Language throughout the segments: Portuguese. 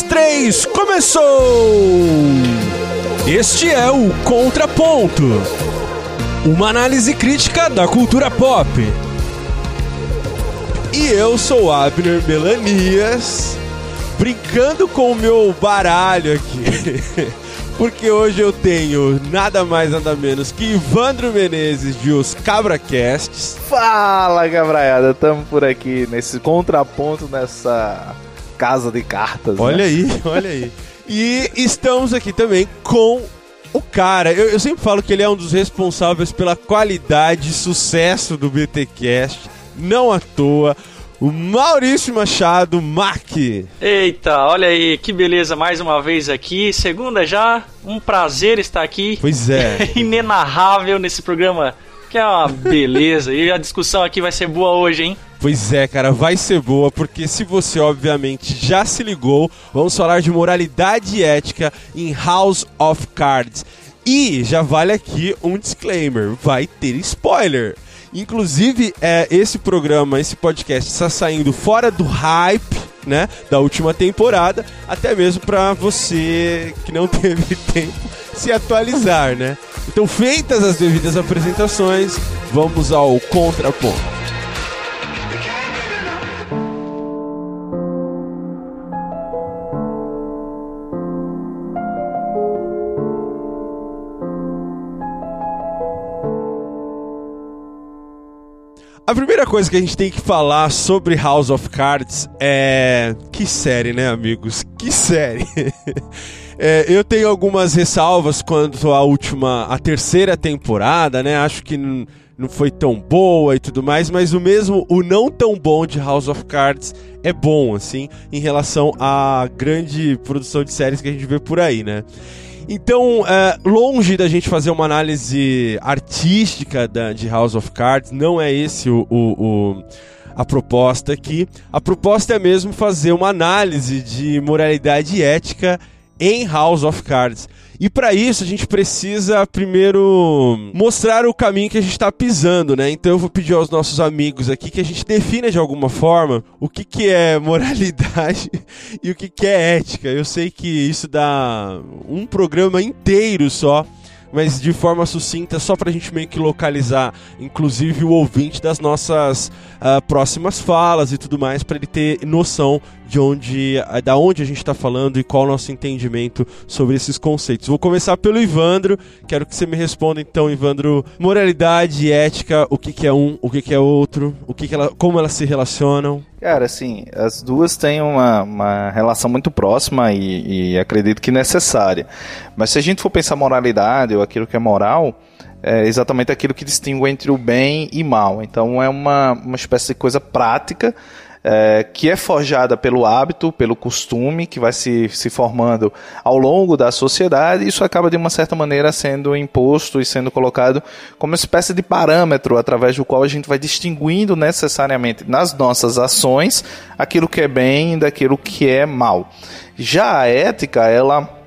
três, começou! Este é o Contraponto uma análise crítica da cultura pop. E eu sou Abner Melanias, brincando com o meu baralho aqui. Porque hoje eu tenho nada mais nada menos que Ivandro Menezes de Os Cabracasts. Fala, Gabraiada, estamos por aqui nesse contraponto nessa casa de cartas. Olha né? aí, olha aí. E estamos aqui também com o cara. Eu, eu, sempre falo que ele é um dos responsáveis pela qualidade e sucesso do BTcast, não à toa. O Maurício Machado Mac. Eita, olha aí, que beleza, mais uma vez aqui. Segunda já, um prazer estar aqui. Pois é. Inenarrável nesse programa, que é uma beleza. e a discussão aqui vai ser boa hoje, hein? Pois é, cara, vai ser boa, porque se você obviamente já se ligou, vamos falar de moralidade e ética em House of Cards. E já vale aqui um disclaimer: vai ter spoiler. Inclusive, é, esse programa, esse podcast está saindo fora do hype, né, da última temporada, até mesmo para você que não teve tempo se atualizar, né? Então, feitas as devidas apresentações, vamos ao contraponto. A primeira coisa que a gente tem que falar sobre House of Cards é. Que série, né, amigos? Que série! é, eu tenho algumas ressalvas quanto à última. a terceira temporada, né? Acho que não foi tão boa e tudo mais, mas o mesmo, o não tão bom de House of Cards é bom, assim, em relação à grande produção de séries que a gente vê por aí, né? Então, é, longe da gente fazer uma análise artística da, de House of Cards, não é esse o, o, o a proposta aqui. A proposta é mesmo fazer uma análise de moralidade e ética em House of Cards. E para isso a gente precisa primeiro mostrar o caminho que a gente está pisando, né? Então eu vou pedir aos nossos amigos aqui que a gente defina de alguma forma o que, que é moralidade e o que, que é ética. Eu sei que isso dá um programa inteiro só mas de forma sucinta, só para a gente meio que localizar, inclusive o ouvinte das nossas uh, próximas falas e tudo mais, para ele ter noção de onde, da onde a gente está falando e qual o nosso entendimento sobre esses conceitos. Vou começar pelo Ivandro, quero que você me responda então, Ivandro, moralidade e ética, o que, que é um, o que, que é outro, o que, que ela, como elas se relacionam. Cara, assim, as duas têm uma, uma relação muito próxima e, e acredito que necessária. Mas se a gente for pensar moralidade ou aquilo que é moral, é exatamente aquilo que distingue entre o bem e mal. Então é uma, uma espécie de coisa prática é, que é forjada pelo hábito, pelo costume, que vai se, se formando ao longo da sociedade, isso acaba de uma certa maneira sendo imposto e sendo colocado como uma espécie de parâmetro através do qual a gente vai distinguindo necessariamente nas nossas ações aquilo que é bem daquilo que é mal. Já a ética, ela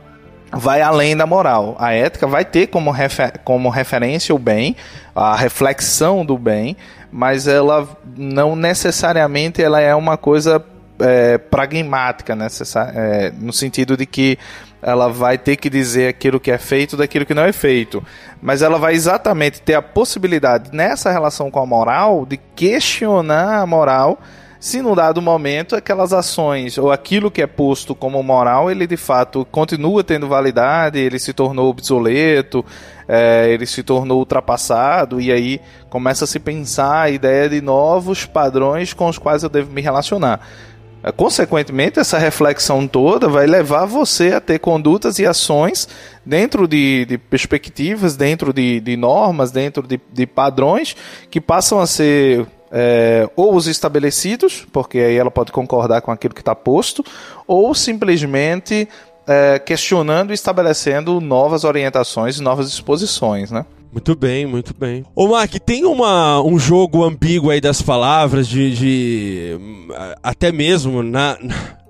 vai além da moral. A ética vai ter como, refer como referência o bem, a reflexão do bem, mas ela não necessariamente ela é uma coisa é, pragmática, é, no sentido de que ela vai ter que dizer aquilo que é feito daquilo que não é feito. Mas ela vai exatamente ter a possibilidade, nessa relação com a moral, de questionar a moral se num dado momento aquelas ações ou aquilo que é posto como moral, ele de fato continua tendo validade, ele se tornou obsoleto, é, ele se tornou ultrapassado, e aí começa a se pensar a ideia de novos padrões com os quais eu devo me relacionar. É, consequentemente, essa reflexão toda vai levar você a ter condutas e ações dentro de, de perspectivas, dentro de, de normas, dentro de, de padrões que passam a ser é, ou os estabelecidos, porque aí ela pode concordar com aquilo que está posto, ou simplesmente é, questionando e estabelecendo novas orientações e novas disposições, né? Muito bem, muito bem. Ô, Mark, tem uma, um jogo ambíguo aí das palavras, de. de até mesmo na,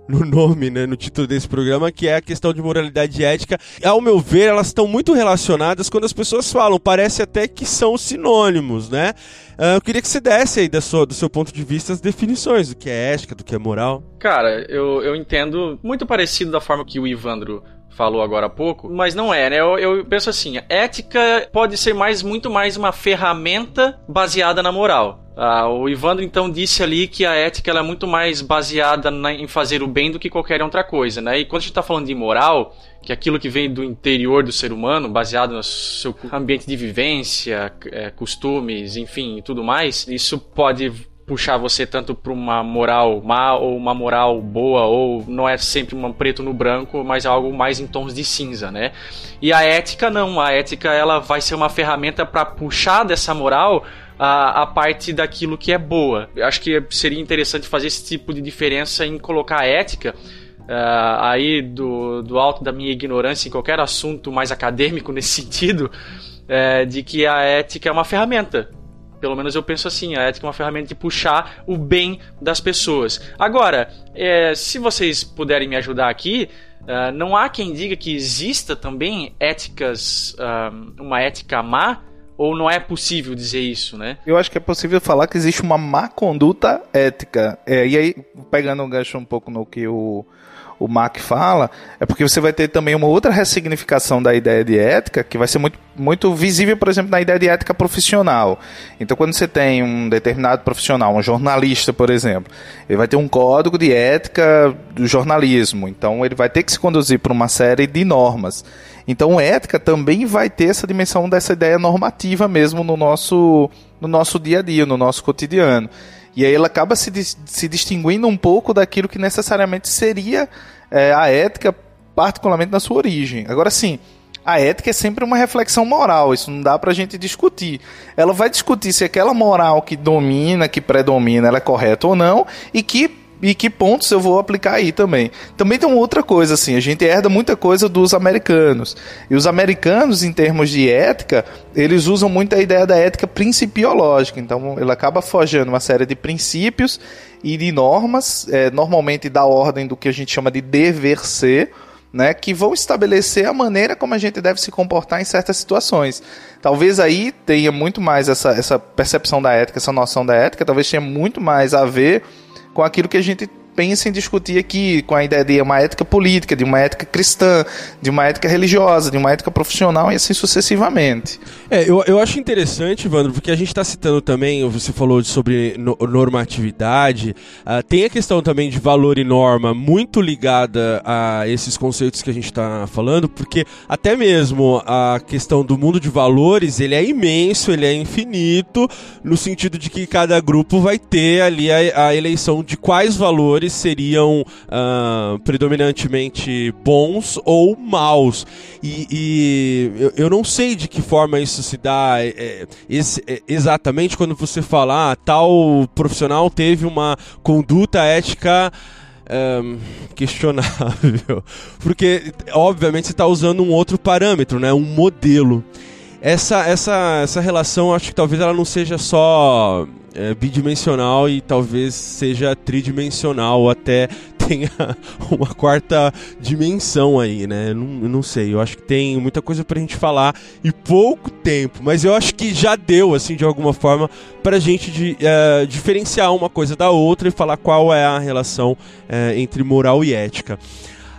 no nome, né, no título desse programa, que é a questão de moralidade e ética. Ao meu ver, elas estão muito relacionadas quando as pessoas falam, parece até que são sinônimos, né? Uh, eu queria que você desse aí da sua, do seu ponto de vista as definições do que é ética, do que é moral. Cara, eu, eu entendo muito parecido da forma que o Ivandro falou agora há pouco, mas não é, né? Eu, eu, penso assim, ética pode ser mais muito mais uma ferramenta baseada na moral. Ah, o Ivandro então disse ali que a ética é muito mais baseada na, em fazer o bem do que qualquer outra coisa, né? E quando a gente está falando de moral, que é aquilo que vem do interior do ser humano, baseado no seu ambiente de vivência, é, costumes, enfim, tudo mais, isso pode puxar você tanto para uma moral má ou uma moral boa, ou não é sempre um preto no branco, mas é algo mais em tons de cinza, né? E a ética não, a ética ela vai ser uma ferramenta para puxar dessa moral a, a parte daquilo que é boa. Eu acho que seria interessante fazer esse tipo de diferença em colocar a ética Uh, aí do, do alto da minha ignorância em qualquer assunto mais acadêmico nesse sentido, é, de que a ética é uma ferramenta. Pelo menos eu penso assim, a ética é uma ferramenta de puxar o bem das pessoas. Agora, é, se vocês puderem me ajudar aqui, uh, não há quem diga que exista também éticas, uh, uma ética má, ou não é possível dizer isso, né? Eu acho que é possível falar que existe uma má conduta ética. É, e aí, pegando um gancho um pouco no que o, o Mac fala, é porque você vai ter também uma outra ressignificação da ideia de ética, que vai ser muito, muito visível, por exemplo, na ideia de ética profissional. Então, quando você tem um determinado profissional, um jornalista, por exemplo, ele vai ter um código de ética do jornalismo. Então, ele vai ter que se conduzir por uma série de normas. Então, ética também vai ter essa dimensão dessa ideia normativa mesmo no nosso, no nosso dia a dia, no nosso cotidiano. E aí ela acaba se, se distinguindo um pouco daquilo que necessariamente seria é, a ética, particularmente na sua origem. Agora, sim, a ética é sempre uma reflexão moral, isso não dá pra gente discutir. Ela vai discutir se aquela moral que domina, que predomina, ela é correta ou não, e que e que pontos eu vou aplicar aí também. Também tem uma outra coisa, assim, a gente herda muita coisa dos americanos. E os americanos, em termos de ética, eles usam muito a ideia da ética principiológica. Então, ele acaba forjando uma série de princípios e de normas, é, normalmente da ordem do que a gente chama de dever ser, né, que vão estabelecer a maneira como a gente deve se comportar em certas situações. Talvez aí tenha muito mais essa, essa percepção da ética, essa noção da ética, talvez tenha muito mais a ver com aquilo que a gente pensa em discutir aqui, com a ideia de uma ética política, de uma ética cristã, de uma ética religiosa, de uma ética profissional e assim sucessivamente. É, eu, eu acho interessante, Evandro, porque a gente está citando também, você falou sobre normatividade, uh, tem a questão também de valor e norma muito ligada a esses conceitos que a gente está falando, porque até mesmo a questão do mundo de valores, ele é imenso, ele é infinito, no sentido de que cada grupo vai ter ali a, a eleição de quais valores seriam uh, predominantemente bons ou maus. E, e eu, eu, não sei de que forma isso se dá é, é esse, é, exatamente quando você falar ah, tal profissional teve uma conduta ética. Um, questionável. Porque, obviamente, você está usando um outro parâmetro, né? um modelo. Essa, essa, essa relação, acho que talvez ela não seja só é, bidimensional e talvez seja tridimensional ou até tenha uma quarta dimensão aí, né? Não, não sei, eu acho que tem muita coisa pra gente falar e pouco tempo, mas eu acho que já deu, assim, de alguma forma, pra gente de, é, diferenciar uma coisa da outra e falar qual é a relação é, entre moral e ética.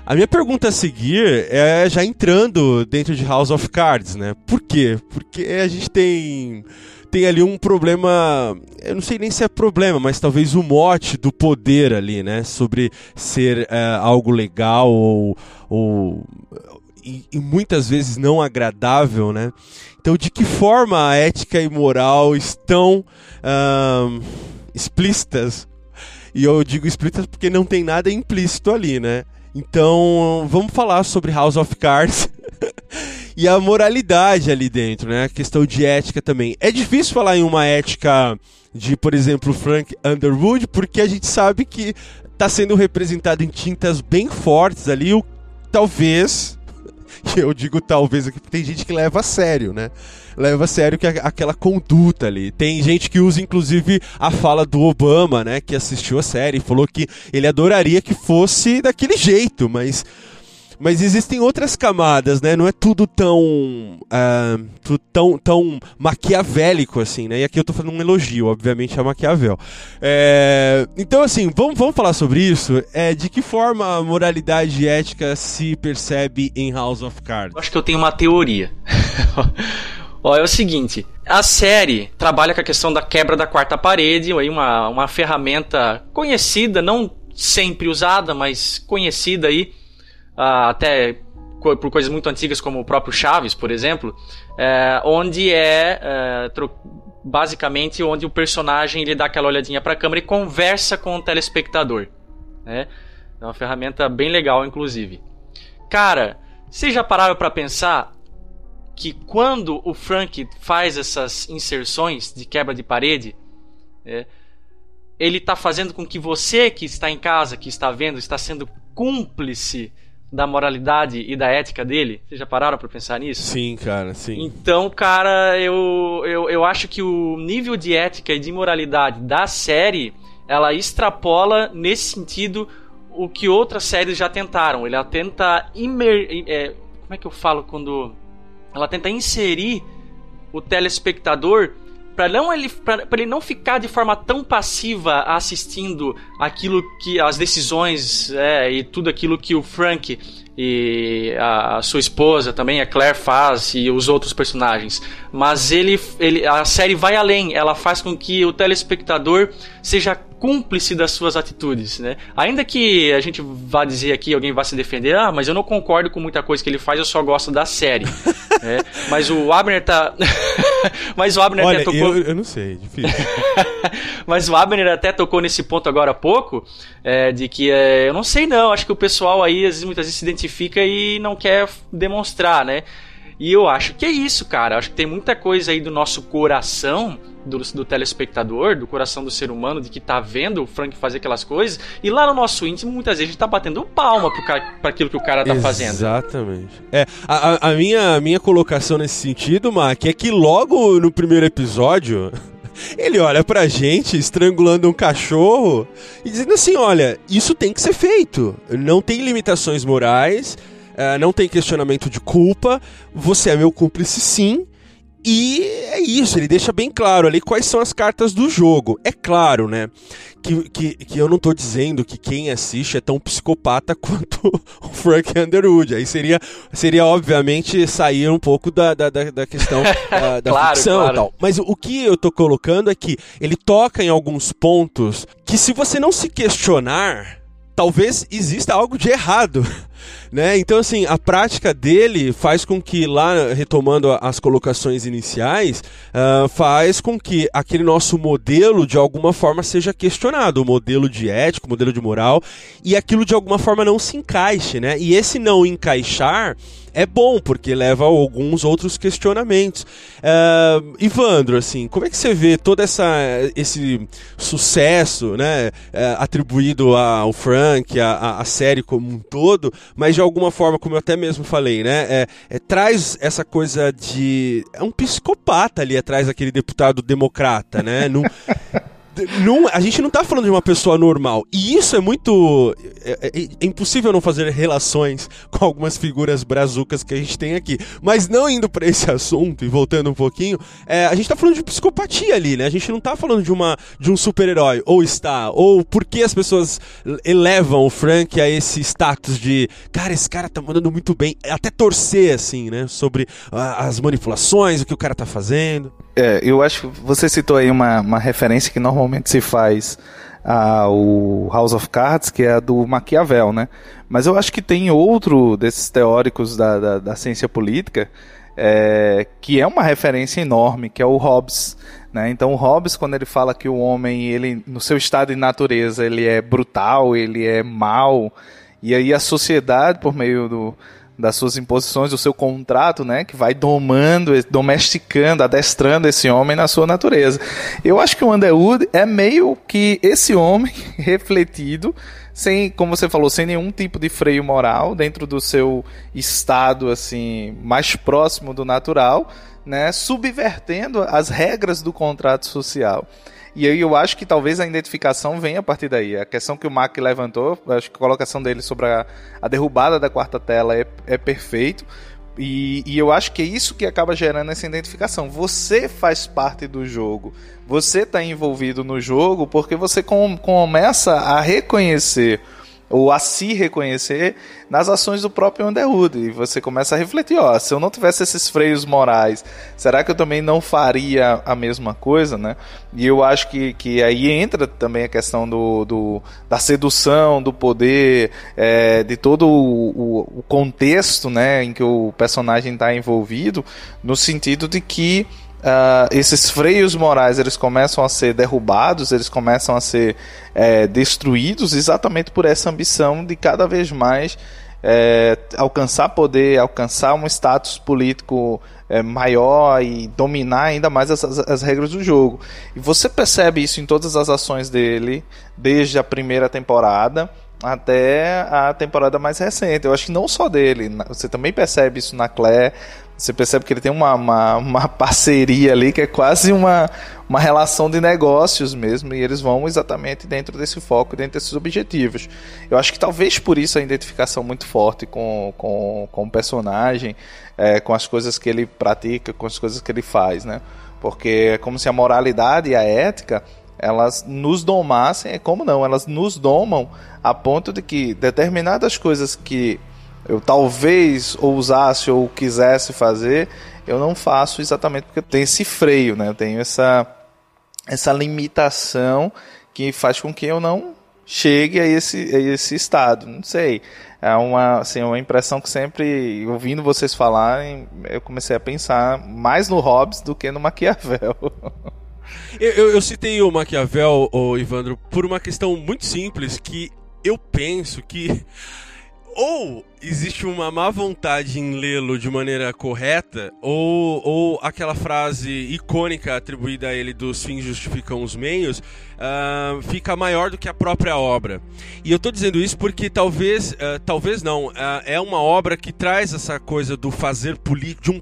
A minha pergunta a seguir é já entrando dentro de House of Cards, né? Por quê? Porque a gente tem tem ali um problema, eu não sei nem se é problema, mas talvez o mote do poder ali, né? Sobre ser é, algo legal ou, ou e, e, muitas vezes não agradável, né? Então, de que forma a ética e moral estão explícitas? E eu digo explícitas porque não tem nada implícito ali, né? Então, vamos falar sobre House of Cards e a moralidade ali dentro, né? A questão de ética também. É difícil falar em uma ética de, por exemplo, Frank Underwood, porque a gente sabe que está sendo representado em tintas bem fortes ali, o talvez eu digo talvez aqui porque tem gente que leva a sério, né? Leva a sério que aquela conduta ali. Tem gente que usa inclusive a fala do Obama, né, que assistiu a série e falou que ele adoraria que fosse daquele jeito, mas mas existem outras camadas, né? Não é tudo tão, uh, tudo tão, tão maquiavélico assim, né? E aqui eu tô fazendo um elogio, obviamente, a Maquiavel. É, então, assim, vamos, vamos falar sobre isso. É, de que forma a moralidade e ética se percebe em House of Cards? Eu acho que eu tenho uma teoria. Ó, é o seguinte, a série trabalha com a questão da quebra da quarta parede, aí uma, uma ferramenta conhecida, não sempre usada, mas conhecida aí uh, até por coisas muito antigas como o próprio Chaves, por exemplo, é, onde é, é basicamente onde o personagem ele dá aquela olhadinha para a câmera e conversa com o telespectador. Né? É uma ferramenta bem legal, inclusive. Cara, vocês já pararam para pensar que quando o Frank faz essas inserções de quebra de parede, é, ele está fazendo com que você que está em casa, que está vendo, está sendo cúmplice da moralidade e da ética dele? Vocês já pararam para pensar nisso? Sim, cara, sim. Então, cara, eu, eu, eu acho que o nível de ética e de moralidade da série, ela extrapola nesse sentido o que outras séries já tentaram. Ela tenta imer... É, como é que eu falo quando... Ela tenta inserir o telespectador para não ele para ele não ficar de forma tão passiva assistindo aquilo que as decisões é, e tudo aquilo que o Frank e a sua esposa também a Claire faz e os outros personagens. Mas ele, ele a série vai além. Ela faz com que o telespectador seja cúmplice das suas atitudes, né? Ainda que a gente vá dizer aqui, alguém vá se defender, ah, mas eu não concordo com muita coisa que ele faz, eu só gosto da série. né? Mas o Abner tá... mas o Abner Olha, até tocou... Eu, eu não sei, difícil. mas o Abner até tocou nesse ponto agora há pouco, é, de que é, eu não sei não, acho que o pessoal aí às vezes, muitas vezes se identifica e não quer demonstrar, né? E eu acho que é isso, cara. Acho que tem muita coisa aí do nosso coração do, do, telespectador, do coração do ser humano, de que tá vendo o Frank fazer aquelas coisas, e lá no nosso íntimo, muitas vezes a gente tá batendo palma para aquilo que o cara tá fazendo. Exatamente. É, a, a, minha, a minha colocação nesse sentido, Mac, é que logo no primeiro episódio. Ele olha pra gente estrangulando um cachorro e dizendo assim: olha, isso tem que ser feito. Não tem limitações morais, uh, não tem questionamento de culpa. Você é meu cúmplice, sim. E é isso, ele deixa bem claro ali quais são as cartas do jogo. É claro, né? Que, que, que eu não tô dizendo que quem assiste é tão psicopata quanto o Frank Underwood. Aí seria, seria obviamente, sair um pouco da, da, da questão da, da claro, ficção claro. tal. Mas o que eu tô colocando é que ele toca em alguns pontos que se você não se questionar talvez exista algo de errado. Né? Então, assim, a prática dele faz com que, lá, retomando as colocações iniciais, uh, faz com que aquele nosso modelo, de alguma forma, seja questionado. O modelo de ética, o modelo de moral, e aquilo, de alguma forma, não se encaixe. Né? E esse não encaixar é bom, porque leva a alguns outros questionamentos. Uh, Ivandro, assim, como é que você vê todo essa, esse sucesso né, uh, atribuído ao Frank, a, série como um todo, mas de alguma forma, como eu até mesmo falei, né, é, é, traz essa coisa de... é um psicopata ali atrás daquele deputado democrata, né? Não, não, a gente não tá falando de uma pessoa normal. E isso é muito. É, é, é, impossível não fazer relações com algumas figuras brazucas que a gente tem aqui. Mas não indo para esse assunto e voltando um pouquinho, é, a gente tá falando de psicopatia ali, né? A gente não tá falando de, uma, de um super-herói, ou está, ou por que as pessoas elevam o Frank a esse status de, cara, esse cara tá mandando muito bem, até torcer, assim, né? Sobre as manipulações, o que o cara tá fazendo. É, eu acho que você citou aí uma, uma referência que normalmente se faz ao House of Cards, que é a do Maquiavel, né? Mas eu acho que tem outro desses teóricos da, da, da ciência política é, que é uma referência enorme, que é o Hobbes. Né? Então o Hobbes, quando ele fala que o homem, ele no seu estado de natureza, ele é brutal, ele é mau, e aí a sociedade, por meio do, das suas imposições, do seu contrato, né, que vai domando, domesticando, adestrando esse homem na sua natureza. Eu acho que o Underwood é meio que esse homem refletido, sem, como você falou, sem nenhum tipo de freio moral, dentro do seu estado assim mais próximo do natural, né, subvertendo as regras do contrato social. E aí eu acho que talvez a identificação venha a partir daí. A questão que o Mac levantou, acho que a colocação dele sobre a, a derrubada da quarta tela é, é perfeito. E, e, eu acho que é isso que acaba gerando essa identificação. Você faz parte do jogo. Você está envolvido no jogo porque você com, começa a reconhecer ou a se reconhecer nas ações do próprio Underwood. E você começa a refletir, ó, se eu não tivesse esses freios morais, será que eu também não faria a mesma coisa, né? E eu acho que, que aí entra também a questão do, do da sedução, do poder, é, de todo o, o, contexto, né, em que o personagem está envolvido, no sentido de que uh, esses freios morais eles começam a ser derrubados, eles começam a ser é, destruídos exatamente por essa ambição de cada vez mais é, alcançar poder, alcançar um status político é, maior e dominar ainda mais as, as, regras do jogo. E você percebe isso em todas as ações dele, desde a primeira temporada até a temporada mais recente. Eu acho que não só dele, você também percebe isso na Claire, você percebe que ele tem uma, uma, uma, parceria ali que é quase uma, uma relação de negócios mesmo, e eles vão exatamente dentro desse foco, dentro desses objetivos. Eu acho que talvez por isso a identificação muito forte com, com, com o personagem, é, com as coisas que ele pratica, com as coisas que ele faz, né? Porque é como se a moralidade e a ética elas nos domassem, é como não, elas nos domam a ponto de que determinadas coisas que eu talvez ousasse ou quisesse fazer, eu não faço exatamente porque tem esse freio, né? Eu tenho essa, essa limitação que faz com que eu não chegue a esse, a esse estado. Não sei. É uma, assim, uma impressão que sempre, ouvindo vocês falarem, eu comecei a pensar mais no Hobbes do que no Maquiavel. Eu, eu, eu, citei o Maquiavel, o Ivandro, por uma questão muito simples que eu penso que ou existe uma má vontade em lê-lo de maneira correta, ou, ou aquela frase icônica atribuída a ele dos fins justificam os meios, uh, fica maior do que a própria obra. E eu estou dizendo isso porque talvez, uh, talvez não, uh, é uma obra que traz essa coisa do fazer político, de um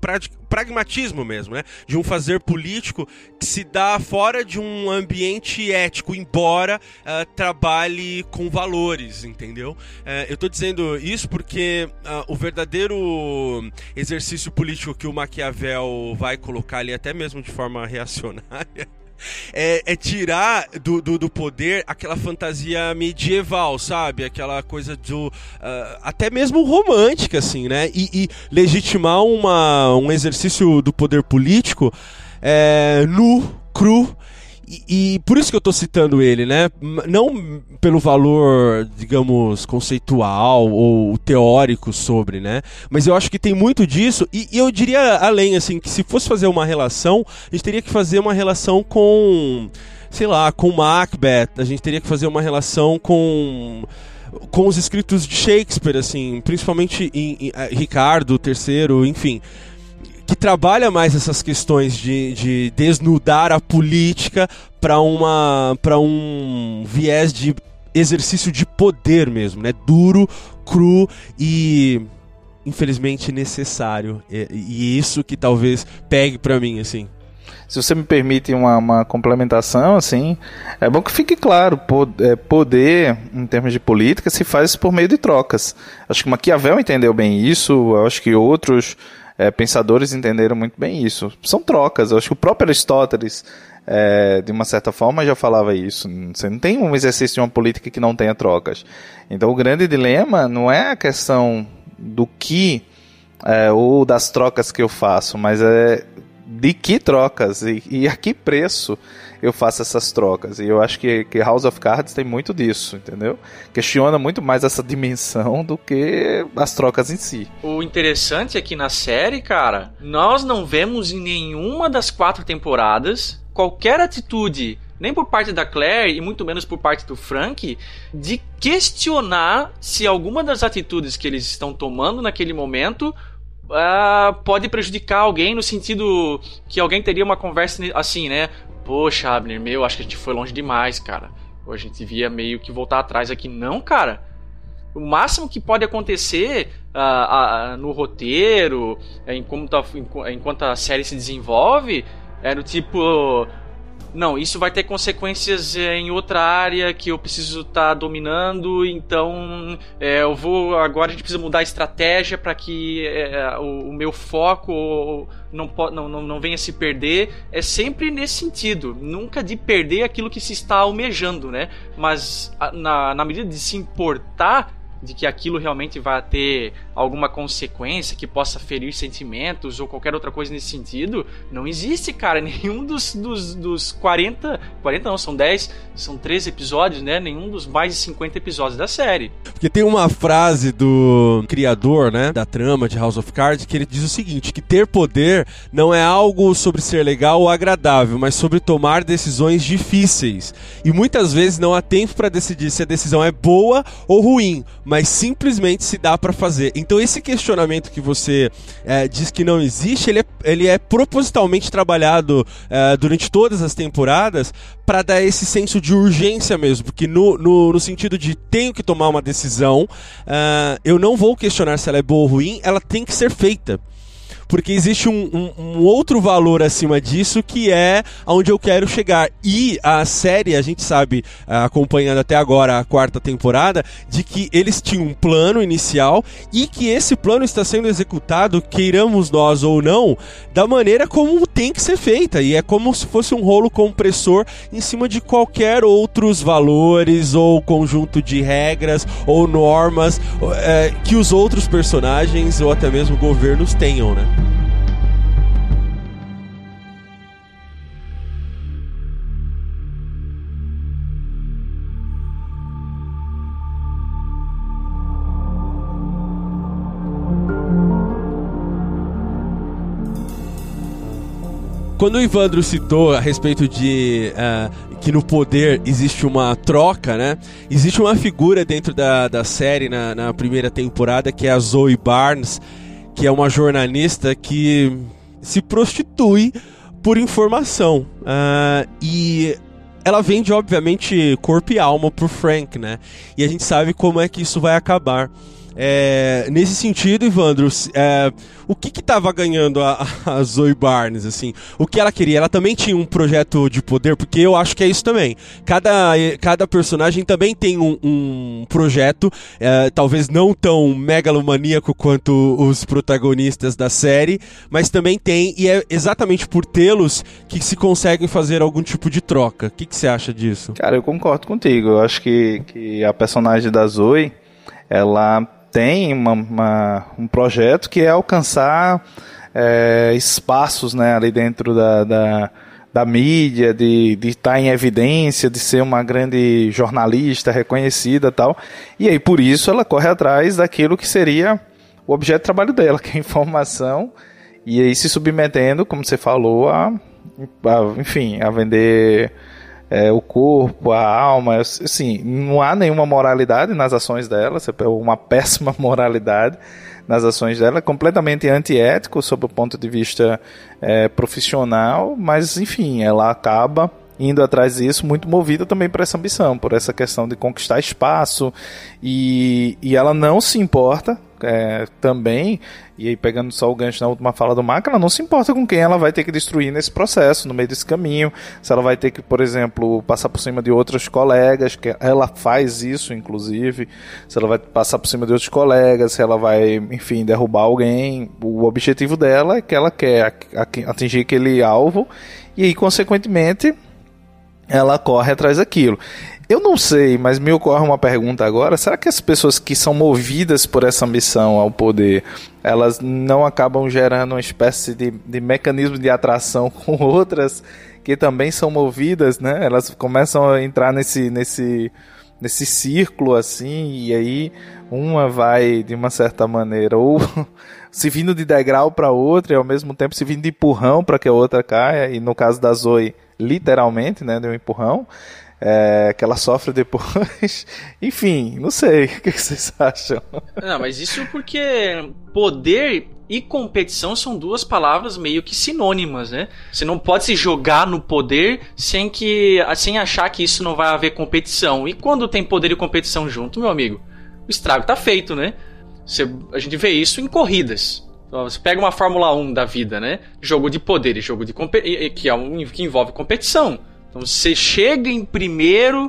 pragmatismo mesmo, né? De um fazer político que se dá fora de um ambiente ético, embora trabalhe com valores, entendeu? Uh, eu estou dizendo isso porque uh, o verdadeiro exercício político que o Maquiavel vai colocar ali, até mesmo de forma reacionária, é, é tirar do, do, do, poder aquela fantasia medieval, sabe? Aquela coisa do. Uh, até mesmo romântica, assim, né? E, e legitimar uma, um exercício do poder político é, nu, cru e, por isso que eu estou citando ele, né? Não pelo valor, digamos, conceitual ou teórico sobre, né? Mas eu acho que tem muito disso. E, e, eu diria além, assim, que se fosse fazer uma relação, a gente teria que fazer uma relação com, sei lá, com Macbeth. A gente teria que fazer uma relação com com os escritos de Shakespeare, assim, principalmente em, em, em eh, Ricardo III, enfim que trabalha mais essas questões de, de desnudar a política para uma para um viés de exercício de poder mesmo, né? Duro, cru e infelizmente necessário. E, e isso que talvez pegue para mim assim. Se você me permite uma, uma, complementação, assim, é bom que fique claro, é, poder, em termos de política, se faz por meio de trocas. Acho que Maquiavel entendeu bem isso, acho que outros é, pensadores entenderam muito bem isso. São trocas. Eu acho que o próprio Aristóteles, é, de uma certa forma, já falava isso. Você não tem um exercício de uma política que não tenha trocas. Então, o grande dilema não é a questão do que é, ou das trocas que eu faço, mas é de que trocas e, e a que preço eu faço essas trocas. E eu acho que, que House of Cards tem muito disso, entendeu? Questiona muito mais essa dimensão do que as trocas em si. O interessante é que na série, cara, nós não vemos em nenhuma das quatro temporadas qualquer atitude nem por parte da Claire e muito menos por parte do Frank, de questionar se alguma das atitudes que eles estão tomando naquele momento uh, pode prejudicar alguém no sentido que alguém teria uma conversa assim, né? Poxa, Abner, meu, acho que a gente foi longe demais, cara. Ou a gente devia meio que voltar atrás aqui. Não, cara. O máximo que pode acontecer uh, uh, no roteiro, enquanto a, enquanto a série se desenvolve, é do tipo não, isso vai ter consequências é, em outra área que eu preciso estar tá dominando, então é, eu vou. Agora a gente precisa mudar a estratégia para que é, o, o, meu foco não, não, não, não venha se perder. É sempre nesse sentido, nunca de perder aquilo que se está almejando, né? Mas na, na medida de se importar de que aquilo realmente vai ter alguma consequência que possa ferir sentimentos ou qualquer outra coisa nesse sentido, não existe, cara. Nenhum dos, dos, dos 40. 40 não, são 10, são 13 episódios, né? Nenhum dos mais de 50 episódios da série. Porque tem uma frase do criador, né? Da trama de House of Cards que ele diz o seguinte: que ter poder não é algo sobre ser legal ou agradável, mas sobre tomar decisões difíceis. E muitas vezes não há tempo para decidir se a decisão é boa ou ruim, mas simplesmente se dá para fazer. Então esse questionamento que você é, diz que não existe, ele é, ele é propositalmente trabalhado é, durante todas as temporadas para dar esse senso de urgência mesmo, porque no, no, no sentido de tenho que tomar uma decisão, uh, eu não vou questionar se ela é boa ou ruim, ela tem que ser feita porque existe um, um, um, outro valor acima disso que é aonde eu quero chegar. E a série, a gente sabe, ah, acompanhando até agora a quarta temporada, de que eles tinham um plano inicial e que esse plano está sendo executado, queiramos nós ou não, da maneira como tem que ser feita. E é como se fosse um rolo compressor em cima de qualquer outros valores ou conjunto de regras ou normas é, que os outros personagens ou até mesmo governos tenham, né? Quando o Ivandro citou a respeito de uh, que no poder existe uma troca, né? Existe uma figura dentro da, da série na, na primeira temporada que é a Zoe Barnes, que é uma jornalista que se prostitui por informação. Uh, e ela vende, obviamente, corpo e alma pro Frank, né? E a gente sabe como é que isso vai acabar. É, nesse sentido, Ivandro, é, o que estava ganhando a, a, Zoe Barnes, assim? O que ela queria? Ela também tinha um projeto de poder, porque eu acho que é isso também. Cada, cada personagem também tem um, um projeto, é, talvez não tão megalomaníaco quanto os protagonistas da série, mas também tem, e é exatamente por tê-los que se conseguem fazer algum tipo de troca. O que, você acha disso? Cara, eu concordo contigo. Eu acho que, que a personagem da Zoe, ela tem uma, uma, um projeto que é alcançar é, espaços né, ali dentro da, da, da mídia, de, de estar em evidência, de ser uma grande jornalista reconhecida tal. E aí, por isso, ela corre atrás daquilo que seria o objeto de trabalho dela, que é informação, e aí se submetendo, como você falou, a, a enfim, a vender é, o corpo, a alma, assim, não há nenhuma moralidade nas ações dela, uma péssima moralidade nas ações dela, completamente antiético sob o ponto de vista é, profissional, mas enfim, ela acaba indo atrás disso, muito movida também por essa ambição, por essa questão de conquistar espaço, e, e ela não se importa é, também, e aí pegando só o gancho na última fala do Marco, ela não se importa com quem ela vai ter que destruir nesse processo, no meio desse caminho, se ela vai ter que, por exemplo, passar por cima de outros colegas, que ela faz isso, inclusive, se ela vai passar por cima de outros colegas, se ela vai, enfim, derrubar alguém, o objetivo dela é que ela quer atingir aquele alvo, e aí, consequentemente, ela corre atrás daquilo. Eu não sei, mas me ocorre uma pergunta agora: será que as pessoas que são movidas por essa ambição ao poder, elas não acabam gerando uma espécie de, de mecanismo de atração com outras que também são movidas, né? Elas começam a entrar nesse, nesse, nesse círculo assim, e aí uma vai de uma certa maneira ou se vindo de degrau para outra e ao mesmo tempo se vindo de empurrão para que a outra caia, e no caso da Zoe, literalmente, né, de um empurrão é, que ela sofre depois. Enfim, não sei. O que vocês acham? Não, mas isso porque poder e competição são duas palavras meio que sinônimas, né? Você não pode se jogar no poder sem que sem achar que isso não vai haver competição. E quando tem poder e competição junto, meu amigo, o estrago tá feito, né? Você, a gente vê isso em corridas. Você pega uma Fórmula 1 da vida, né? Jogo de poder e jogo de que, é um, que envolve competição. Então você chega em primeiro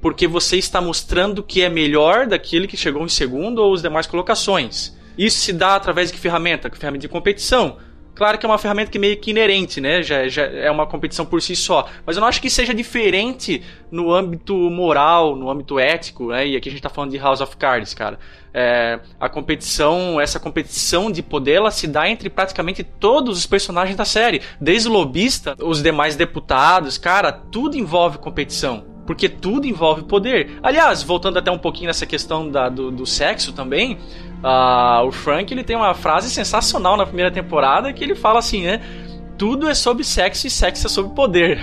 porque você está mostrando que é melhor daquele que chegou em segundo ou as demais colocações. Isso se dá através de que ferramenta? Que ferramenta de competição. Claro que é uma ferramenta que é meio que inerente, né? Já, já é uma competição por si só. Mas eu não acho que seja diferente no âmbito moral, no âmbito ético, né? E aqui a gente tá falando de House of Cards, cara. É, a competição, essa competição de poder, ela se dá entre praticamente todos os personagens da série. Desde o lobista, os demais deputados, cara, tudo envolve competição porque tudo envolve poder. Aliás, voltando até um pouquinho nessa questão da, do, do, sexo também, uh, o Frank ele tem uma frase sensacional na primeira temporada que ele fala assim, né? Tudo é sobre sexo e sexo é sobre poder.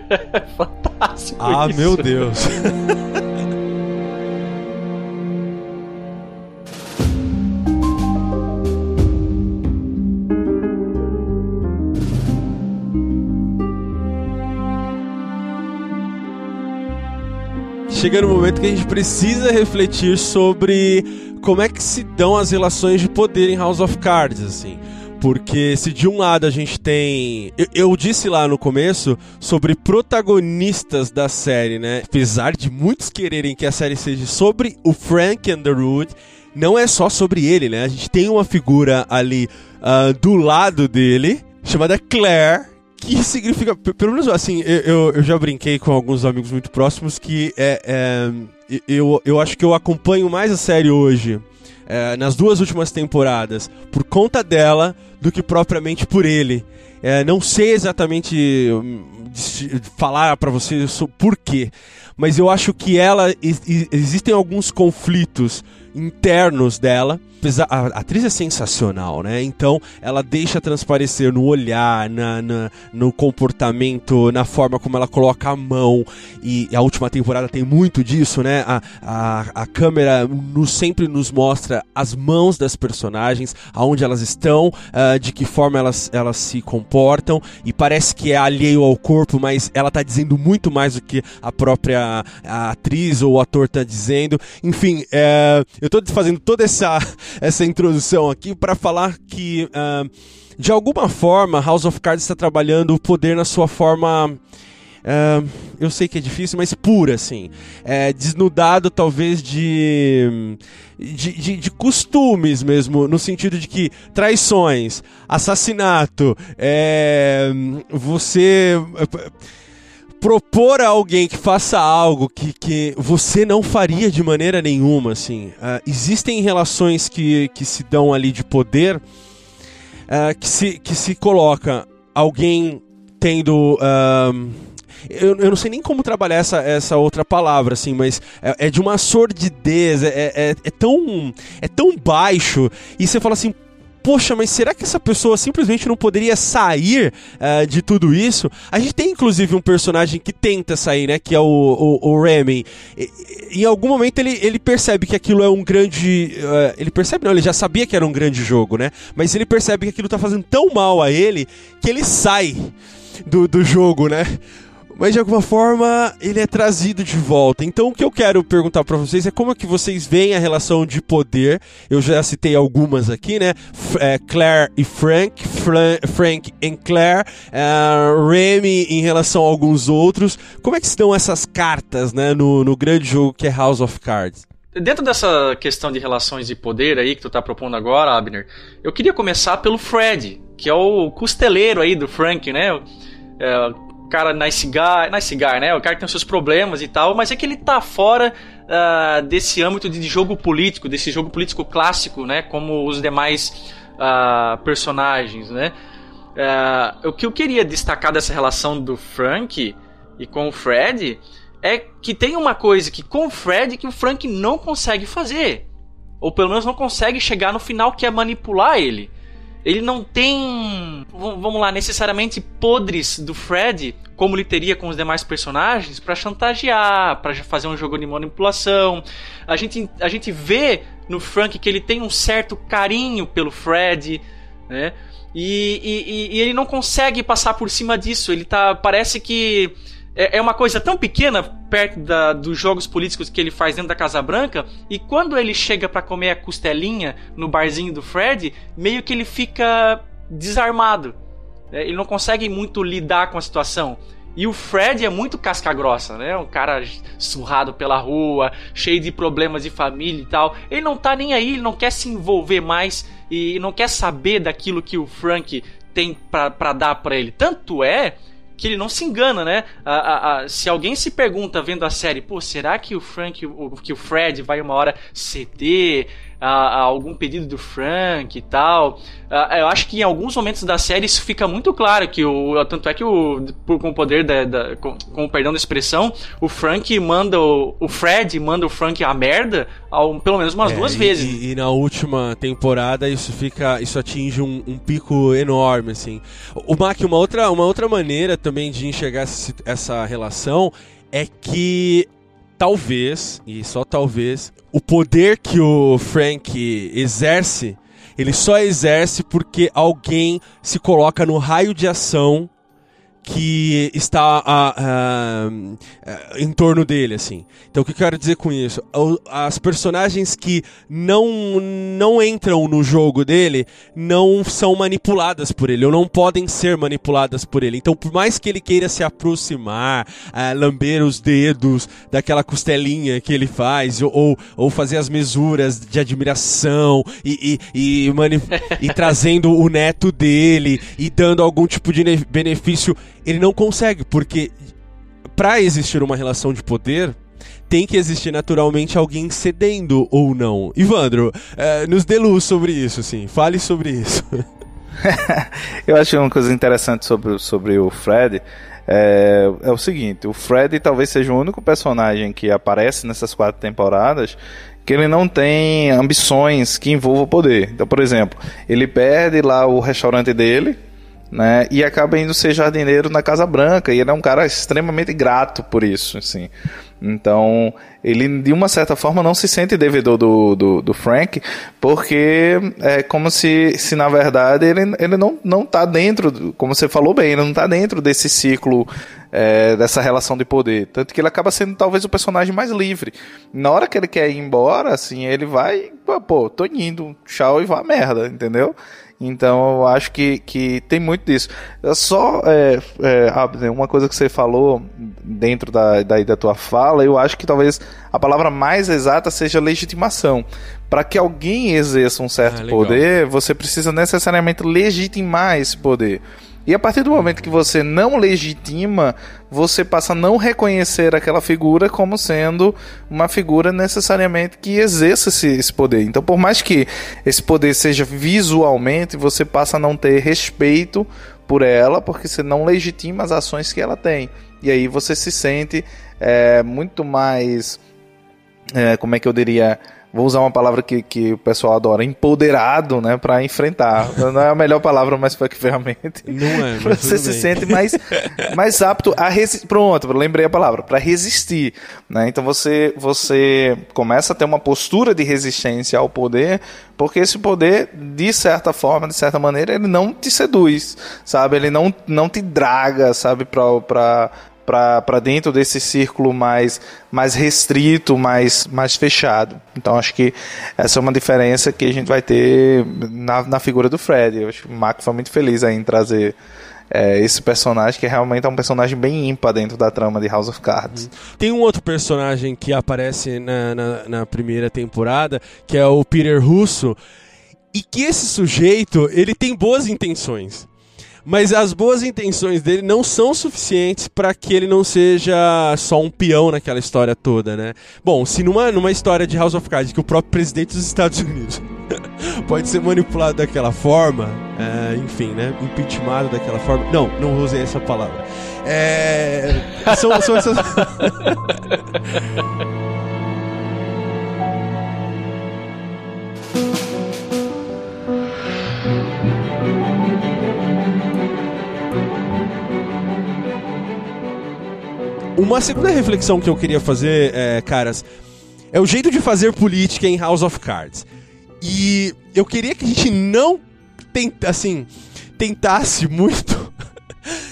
Fantástico. Ah, isso. meu Deus. chega no momento que a gente precisa refletir sobre como é que se dão as relações de poder em House of Cards, assim. Porque se de um lado a gente tem. Eu, eu, disse lá no começo sobre protagonistas da série, né? Apesar de muitos quererem que a série seja sobre o Frank Underwood, não é só sobre ele, né? A gente tem uma figura ali uh, do lado dele, chamada Claire, que significa, pelo menos assim, eu, eu já brinquei com alguns amigos muito próximos que é, é eu, eu acho que eu acompanho mais a série hoje, é, nas duas últimas temporadas, por conta dela do que propriamente por ele. É, não sei exatamente hum, falar para você por quê, mas eu acho que ela existem alguns conflitos internos dela. A atriz é sensacional, né? Então ela deixa transparecer no olhar, na, na, no comportamento, na forma como ela coloca a mão. E a última temporada tem muito disso, né? A, a, a câmera nos, sempre nos mostra as mãos das personagens, aonde elas estão, uh, de que forma elas, elas se comportam. E parece que é alheio ao corpo, mas ela tá dizendo muito mais do que a própria a atriz ou o ator tá dizendo. Enfim, é, eu estou fazendo toda essa, essa introdução aqui para falar que, uh, de alguma forma, House of Cards está trabalhando o poder na sua forma. Uh, eu sei que é difícil, mas pura, assim. É, desnudado, talvez, de de, de, de, costumes mesmo, no sentido de que traições, assassinato, é, você propor a alguém que faça algo que, que você não faria de maneira nenhuma, assim. Uh, existem relações que, que se dão ali de poder uh, que, se, que se coloca alguém tendo. Uh, eu, eu, não sei nem como trabalhar essa, essa outra palavra, assim, mas é, é de uma sordidez, é, é, é, tão, é tão baixo, e você fala assim, poxa, mas será que essa pessoa simplesmente não poderia sair uh, de tudo isso? A gente tem inclusive um personagem que tenta sair, né? Que é o, o, o Remy. E, em algum momento ele, ele percebe que aquilo é um grande. Uh, ele percebe, não, ele já sabia que era um grande jogo, né? Mas ele percebe que aquilo tá fazendo tão mal a ele que ele sai do, do jogo, né? Mas de alguma forma ele é trazido de volta. Então o que eu quero perguntar para vocês é como é que vocês veem a relação de poder. Eu já citei algumas aqui, né? É, Claire e Frank, Fran Frank e Claire, uh, Remy em relação a alguns outros. Como é que estão essas cartas, né, no, no grande jogo que é House of Cards? Dentro dessa questão de relações de poder aí que tu tá propondo agora, Abner, eu queria começar pelo Fred, que é o costeleiro aí do Frank, né? É, cara nice guy, nice guy, né? O cara que tem os seus problemas e tal, mas é que ele tá fora uh, desse âmbito de jogo político, desse jogo político clássico, né? Como os demais uh, personagens, né? Uh, o que eu queria destacar dessa relação do Frank e com o Fred é que tem uma coisa que com o Fred que o Frank não consegue fazer, ou pelo menos não consegue chegar no final que é manipular ele. Ele não tem, vamos lá, necessariamente podres do Fred, como ele teria com os demais personagens, para chantagear, para fazer um jogo de manipulação. A gente, a gente vê no Frank que ele tem um certo carinho pelo Fred, né? E, e, e ele não consegue passar por cima disso. Ele tá. Parece que é, é uma coisa tão pequena perto da, dos jogos políticos que ele faz dentro da Casa Branca. E quando ele chega para comer a costelinha no barzinho do Fred, meio que ele fica desarmado. É, ele não consegue muito lidar com a situação. E o Fred é muito casca grossa, né? Um cara surrado pela rua, cheio de problemas de família e tal. Ele não tá nem aí, ele não quer se envolver mais e não quer saber daquilo que o Frank tem para dar para ele. Tanto é que ele não se engana, né? A, a, a, se alguém se pergunta vendo a série, pô, será que o Frank, o, que o Fred vai uma hora ceder a, algum pedido do Frank e tal? eu acho que em alguns momentos da série isso fica muito claro que o tanto é que o com o poder da, da com, com, o perdão da expressão, o Frank manda o, o Fred manda o Frank a merda ao, pelo menos umas é, duas e, vezes. E, e, na última temporada isso fica isso atinge um, um pico enorme assim. O Mac uma outra uma outra maneira também de enxergar essa, essa relação é que talvez, e só talvez, o poder que o Frank exerce ele só exerce porque alguém se coloca no raio de ação que está a, a, a, em torno dele, assim. Então, o que eu quero dizer com isso? As personagens que não, não entram no jogo dele não são manipuladas por ele, ou não podem ser manipuladas por ele. Então, por mais que ele queira se aproximar, uh, lamber os dedos daquela costelinha que ele faz, ou, ou fazer as mesuras de admiração, e, e, e, e trazendo o neto dele, e dando algum tipo de benefício ele não consegue, porque para existir uma relação de poder, tem que existir naturalmente alguém cedendo ou não. Ivandro, é, nos dê luz sobre isso, assim. Fale sobre isso. Eu acho uma coisa interessante sobre, sobre o Fred é, é, o seguinte: o Fred talvez seja o único personagem que aparece nessas quatro temporadas que ele não tem ambições que envolvam poder. Então, por exemplo, ele perde lá o restaurante dele, né? E acaba indo ser jardineiro na Casa Branca. E ele é um cara extremamente grato por isso, assim. Então, ele de uma certa forma não se sente devedor do, do, do, Frank, porque é como se, se na verdade ele, ele não, não tá dentro, como você falou bem, ele não está dentro desse ciclo, é, dessa relação de poder. Tanto que ele acaba sendo talvez o personagem mais livre. Na hora que ele quer ir embora, assim, ele vai, pô, tô indo, tchau e vá merda, entendeu? Então eu acho que, que tem muito disso. Só é, é, uma coisa que você falou dentro da, da, da tua fala, eu acho que talvez a palavra mais exata seja legitimação. Para que alguém exerça um certo ah, poder, você precisa necessariamente legitimar esse poder. E a partir do momento que você não legitima, você passa a não reconhecer aquela figura como sendo uma figura necessariamente que exerça esse, esse, poder. Então, por mais que esse poder seja visualmente, você passa a não ter respeito por ela, porque você não legitima as ações que ela tem. E aí você se sente é, muito mais. É, como é que eu diria? Vou usar uma palavra que, que o pessoal adora, empoderado, né, para enfrentar. Não é a melhor palavra, mas foi que ferramenta. Não é. Você se bem. sente mais, mais apto a resistir. Pronto, lembrei a palavra, para resistir. Né? Então você, você começa a ter uma postura de resistência ao poder, porque esse poder, de certa forma, de certa maneira, ele não te seduz, sabe? Ele não, não te draga, sabe, para para dentro desse círculo mais, mais restrito, mais, mais fechado. Então acho que essa é uma diferença que a gente vai ter na, na figura do Fred. Eu acho que o Marco foi muito feliz em trazer é, esse personagem que realmente é um personagem bem ímpar dentro da trama de House of Cards. Tem um outro personagem que aparece na, na, na primeira temporada, que é o Peter Russo, e que esse sujeito ele tem boas intenções. Mas as boas intenções dele não são suficientes para que ele não seja só um peão naquela história toda, né? Bom, se numa, numa história de House of Cards que o próprio presidente dos Estados Unidos pode ser manipulado daquela forma, é, enfim, né? Impeachmentado daquela forma. Não, não usei essa palavra. É, são, são essas. uma segunda reflexão que eu queria fazer, é, caras, é o jeito de fazer política em House of Cards. E eu queria que a gente não tenta, assim, tentasse muito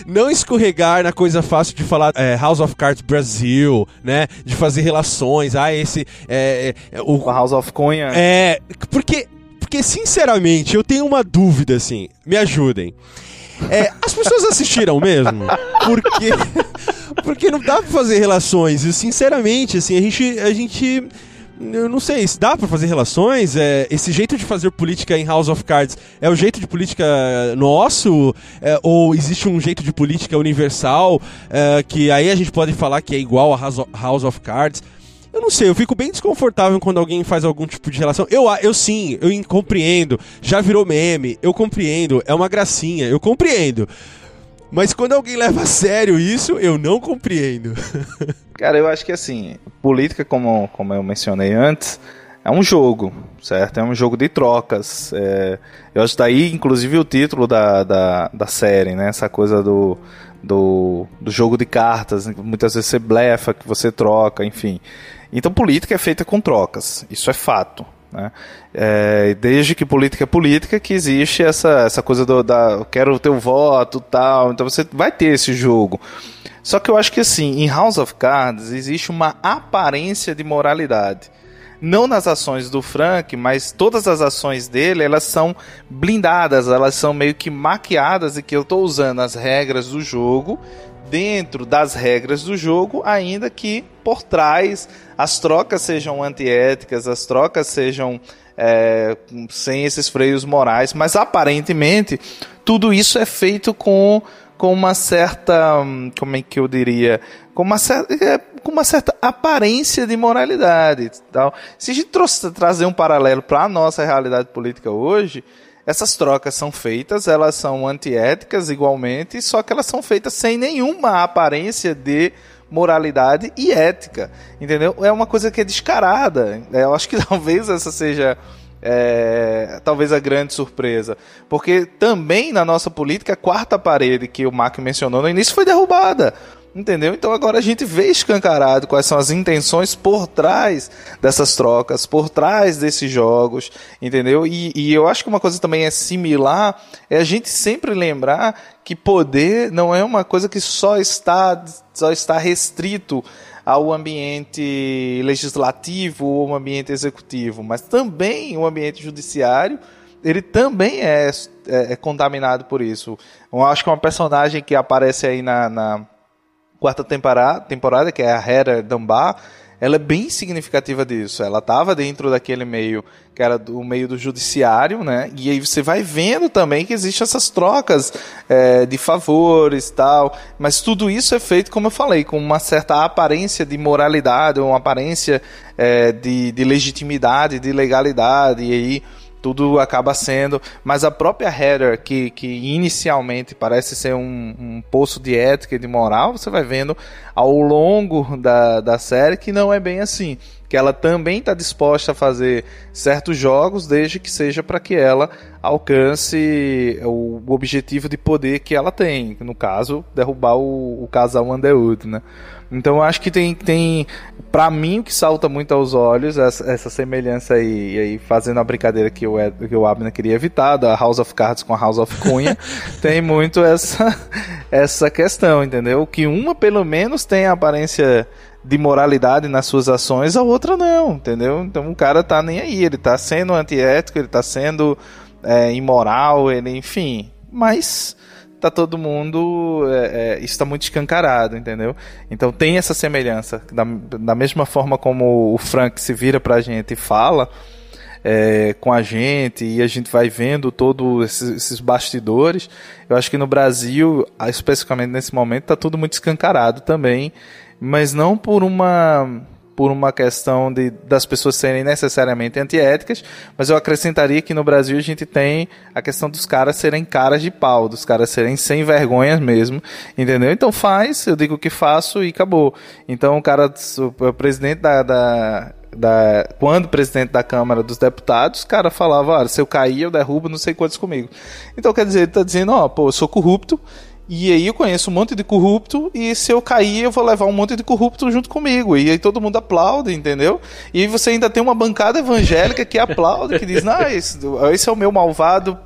não escorregar na coisa fácil de falar é, House of Cards Brasil, né? De fazer relações, ah, esse. É, é, o House of Cunha. É. Porque, porque, sinceramente, eu tenho uma dúvida, assim. Me ajudem. É, as pessoas assistiram mesmo? Porque. Porque não dá pra fazer relações. Sinceramente, assim, a gente. A gente eu não sei, se dá para fazer relações? É, esse jeito de fazer política em House of Cards é o jeito de política nosso? É, ou existe um jeito de política universal é, que aí a gente pode falar que é igual a House of Cards? Eu não sei, eu fico bem desconfortável quando alguém faz algum tipo de relação. Eu, eu sim, eu compreendo. Já virou meme, eu compreendo. É uma gracinha, eu compreendo. Mas quando alguém leva a sério isso, eu não compreendo. Cara, eu acho que assim, política, como, como eu mencionei antes, é um jogo, certo? É um jogo de trocas. É, eu acho daí, inclusive, o título da, da, da série, né? Essa coisa do, do, do jogo de cartas. Muitas vezes você blefa, que você troca, enfim. Então, política é feita com trocas. Isso é fato. Né? É, desde que política é política, que existe essa, essa coisa do da, quero o teu voto tal. Então você vai ter esse jogo. Só que eu acho que assim, em House of Cards existe uma aparência de moralidade. Não nas ações do Frank, mas todas as ações dele, elas são blindadas, elas são meio que maquiadas e que eu estou usando as regras do jogo dentro das regras do jogo, ainda que por trás as trocas sejam antiéticas, as trocas sejam é, sem esses freios morais, mas aparentemente tudo isso é feito com, com uma certa, como é que eu diria, com uma certa, é, com uma certa aparência de moralidade. Tal. Se a gente trouxe, trazer um paralelo para a nossa realidade política hoje, essas trocas são feitas, elas são antiéticas igualmente, só que elas são feitas sem nenhuma aparência de moralidade e ética, entendeu? É uma coisa que é descarada. É, eu acho que talvez essa seja é, talvez a grande surpresa. Porque também na nossa política, a quarta parede que o Mark mencionou no início foi derrubada. Entendeu? Então agora a gente vê escancarado quais são as intenções por trás dessas trocas, por trás desses jogos, entendeu? E, e eu acho que uma coisa também é similar, é a gente sempre lembrar que poder não é uma coisa que só está, só está restrito ao ambiente legislativo ou ao ambiente executivo, mas também o ambiente judiciário ele também é, é, é, contaminado por isso. Eu acho que uma personagem que aparece aí na, na quarta temporada, temporada, que é a Heather Dunbar, ela é bem significativa disso. Ela estava dentro daquele meio que era do meio do judiciário, né? E aí você vai vendo também que existem essas trocas é, de favores tal. Mas tudo isso é feito, como eu falei, com uma certa aparência de moralidade, uma aparência é, de, de legitimidade, de legalidade. E aí tudo acaba sendo. Mas a própria Heather, que, que inicialmente parece ser um, um poço de ética e de moral, você vai vendo ao longo da, da série que não é bem assim. Que ela também está disposta a fazer certos jogos, desde que seja para que ela alcance o objetivo de poder que ela tem. No caso, derrubar o, o casal Underwood, né? Então eu acho que tem, tem para mim o que salta muito aos olhos essa, essa semelhança aí, e aí fazendo a brincadeira que o, que o Abner queria evitar, da House of Cards com a House of Cunha, tem muito essa, essa questão, entendeu? Que uma pelo menos tem a aparência de moralidade nas suas ações, a outra não, entendeu? Então o cara tá nem aí, ele tá sendo antiético, ele tá sendo é, imoral, ele, enfim, mas tá todo mundo. É, é, está muito escancarado, entendeu? Então tem essa semelhança. Da, da mesma forma como o Frank se vira pra gente e fala. É, com a gente e a gente vai vendo todos esses, esses, bastidores. Eu acho que no Brasil, especificamente nesse momento, está tudo muito escancarado também, mas não por uma por uma questão de, das pessoas serem necessariamente antiéticas, mas eu acrescentaria que no Brasil a gente tem a questão dos caras serem caras de pau, dos caras serem sem vergonhas mesmo, entendeu? Então faz, eu digo que faço e acabou. Então o cara, o presidente da, da da, quando presidente da Câmara dos Deputados, o cara falava, se eu cair, eu derrubo não sei quantos comigo. Então, quer dizer, ele está dizendo, ó, pô, eu sou corrupto, E aí eu conheço um monte de corrupto e se eu cair eu vou levar um monte de corrupto junto comigo. E aí todo mundo aplaude, entendeu? E aí você ainda tem uma bancada evangélica que aplaude, que diz, não, esse, esse é o meu malvado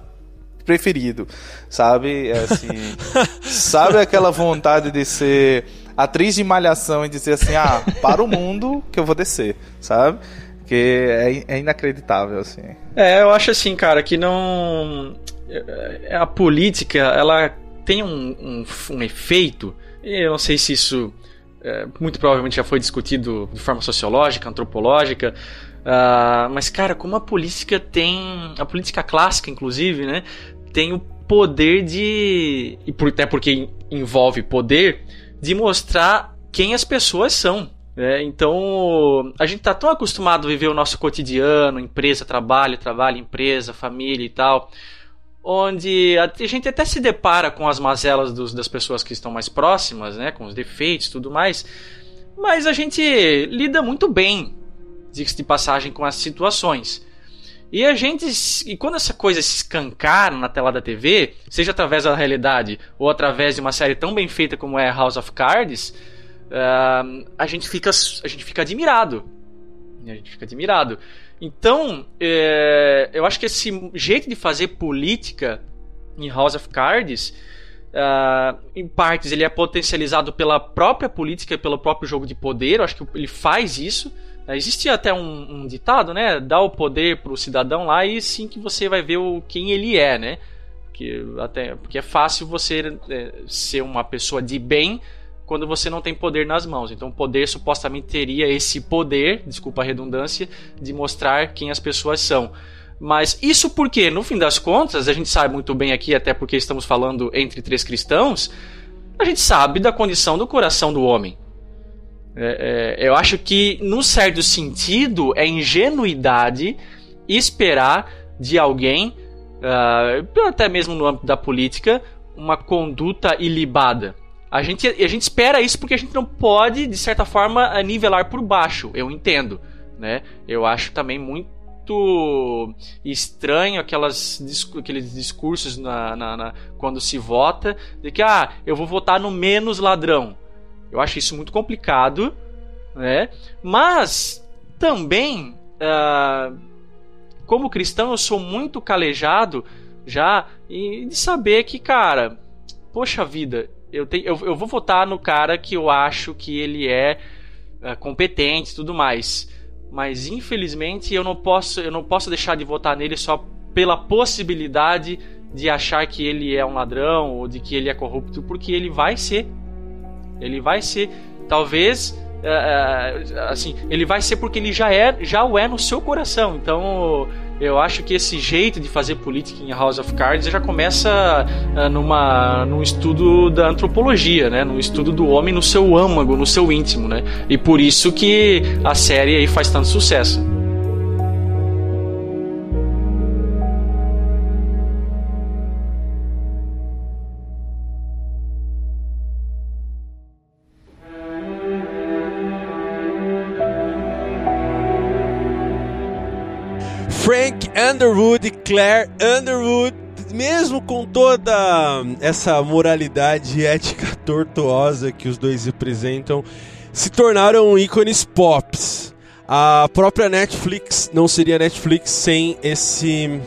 preferido, sabe? É assim, sabe aquela vontade de ser atriz de malhação e dizer assim, ah, para o mundo que eu vou descer, sabe? Que é, é inacreditável, assim. É, eu acho assim, cara, que não... É, a política, ela tem um, um, um efeito, eu não sei se isso é, muito provavelmente já foi discutido de forma sociológica, antropológica, uh, mas cara, como a política tem, a política clássica inclusive, né, tem o poder de, e por, até porque envolve poder, de mostrar quem as pessoas são. Né? Então, a gente está tão acostumado a viver o nosso cotidiano, empresa, trabalho, trabalho, empresa, família e tal, onde a gente até se depara com as mazelas dos, das pessoas que estão mais próximas, né, com os defeitos tudo mais, mas a gente lida muito bem, de passagem, com as situações. E a gente, e quando essa coisa se escancara na tela da TV, seja através da realidade ou através de uma série tão bem feita como é House of Cards, uh, a gente fica, a gente fica admirado. A gente fica admirado. Então, é, eu acho que esse jeito de fazer política em House of Cards, uh, em partes, ele é potencializado pela própria política, pelo próprio jogo de poder. Eu acho que ele faz isso. Uh, existia até um, um, ditado, né? Dá o poder pro cidadão lá e sim que você vai ver o, quem ele é, né? Que, até, porque é fácil você é, ser uma pessoa de bem quando você não tem poder nas mãos. Então, o poder supostamente teria esse poder, desculpa a redundância, de mostrar quem as pessoas são. Mas isso porque, no fim das contas, a gente sabe muito bem aqui, até porque estamos falando entre três cristãos, a gente sabe da condição do coração do homem. É, é, eu acho que, num certo sentido, é ingenuidade esperar de alguém, uh, até mesmo no âmbito da política, uma conduta ilibada. A gente, a gente espera isso porque a gente não pode, de certa forma, nivelar por baixo. Eu entendo, né? Eu acho também muito estranho aquelas, aqueles discursos na, na, na, quando se vota de que ah, eu vou votar no menos ladrão. Eu acho isso muito complicado, né? Mas também, uh, como cristão, eu sou muito calejado já de saber que, cara, poxa vida, eu, te, eu, eu vou votar no cara que eu acho que ele é, é competente e tudo mais. Mas infelizmente eu não posso eu não posso deixar de votar nele só pela possibilidade de achar que ele é um ladrão ou de que ele é corrupto, porque ele vai ser. Ele vai ser. Talvez uh, assim, ele vai ser porque ele já é, já o é no seu coração. Então, eu acho que esse jeito de fazer política em House of Cards já começa uh, numa num estudo da antropologia, né? Num estudo do homem no seu âmago, no seu íntimo, né? E por isso que a série aí faz tanto sucesso. Underwood e Claire Underwood, mesmo com toda essa moralidade ética tortuosa que os dois representam, se tornaram ícones pops. A própria Netflix não seria Netflix sem esse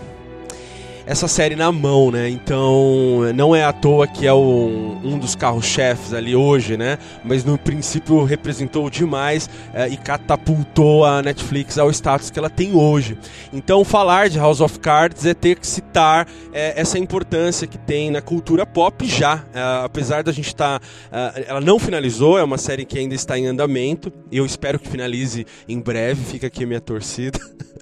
essa série na mão, né? Então não é à toa que é o, um dos carros-chefes ali hoje, né? Mas no princípio representou demais é, e catapultou a Netflix ao status que ela tem hoje. Então falar de House of Cards é ter que citar é, essa importância que tem na cultura pop já. É, apesar da gente estar. Tá, ela não finalizou, é uma série que ainda está em andamento. Eu espero que finalize em breve, fica aqui a minha torcida.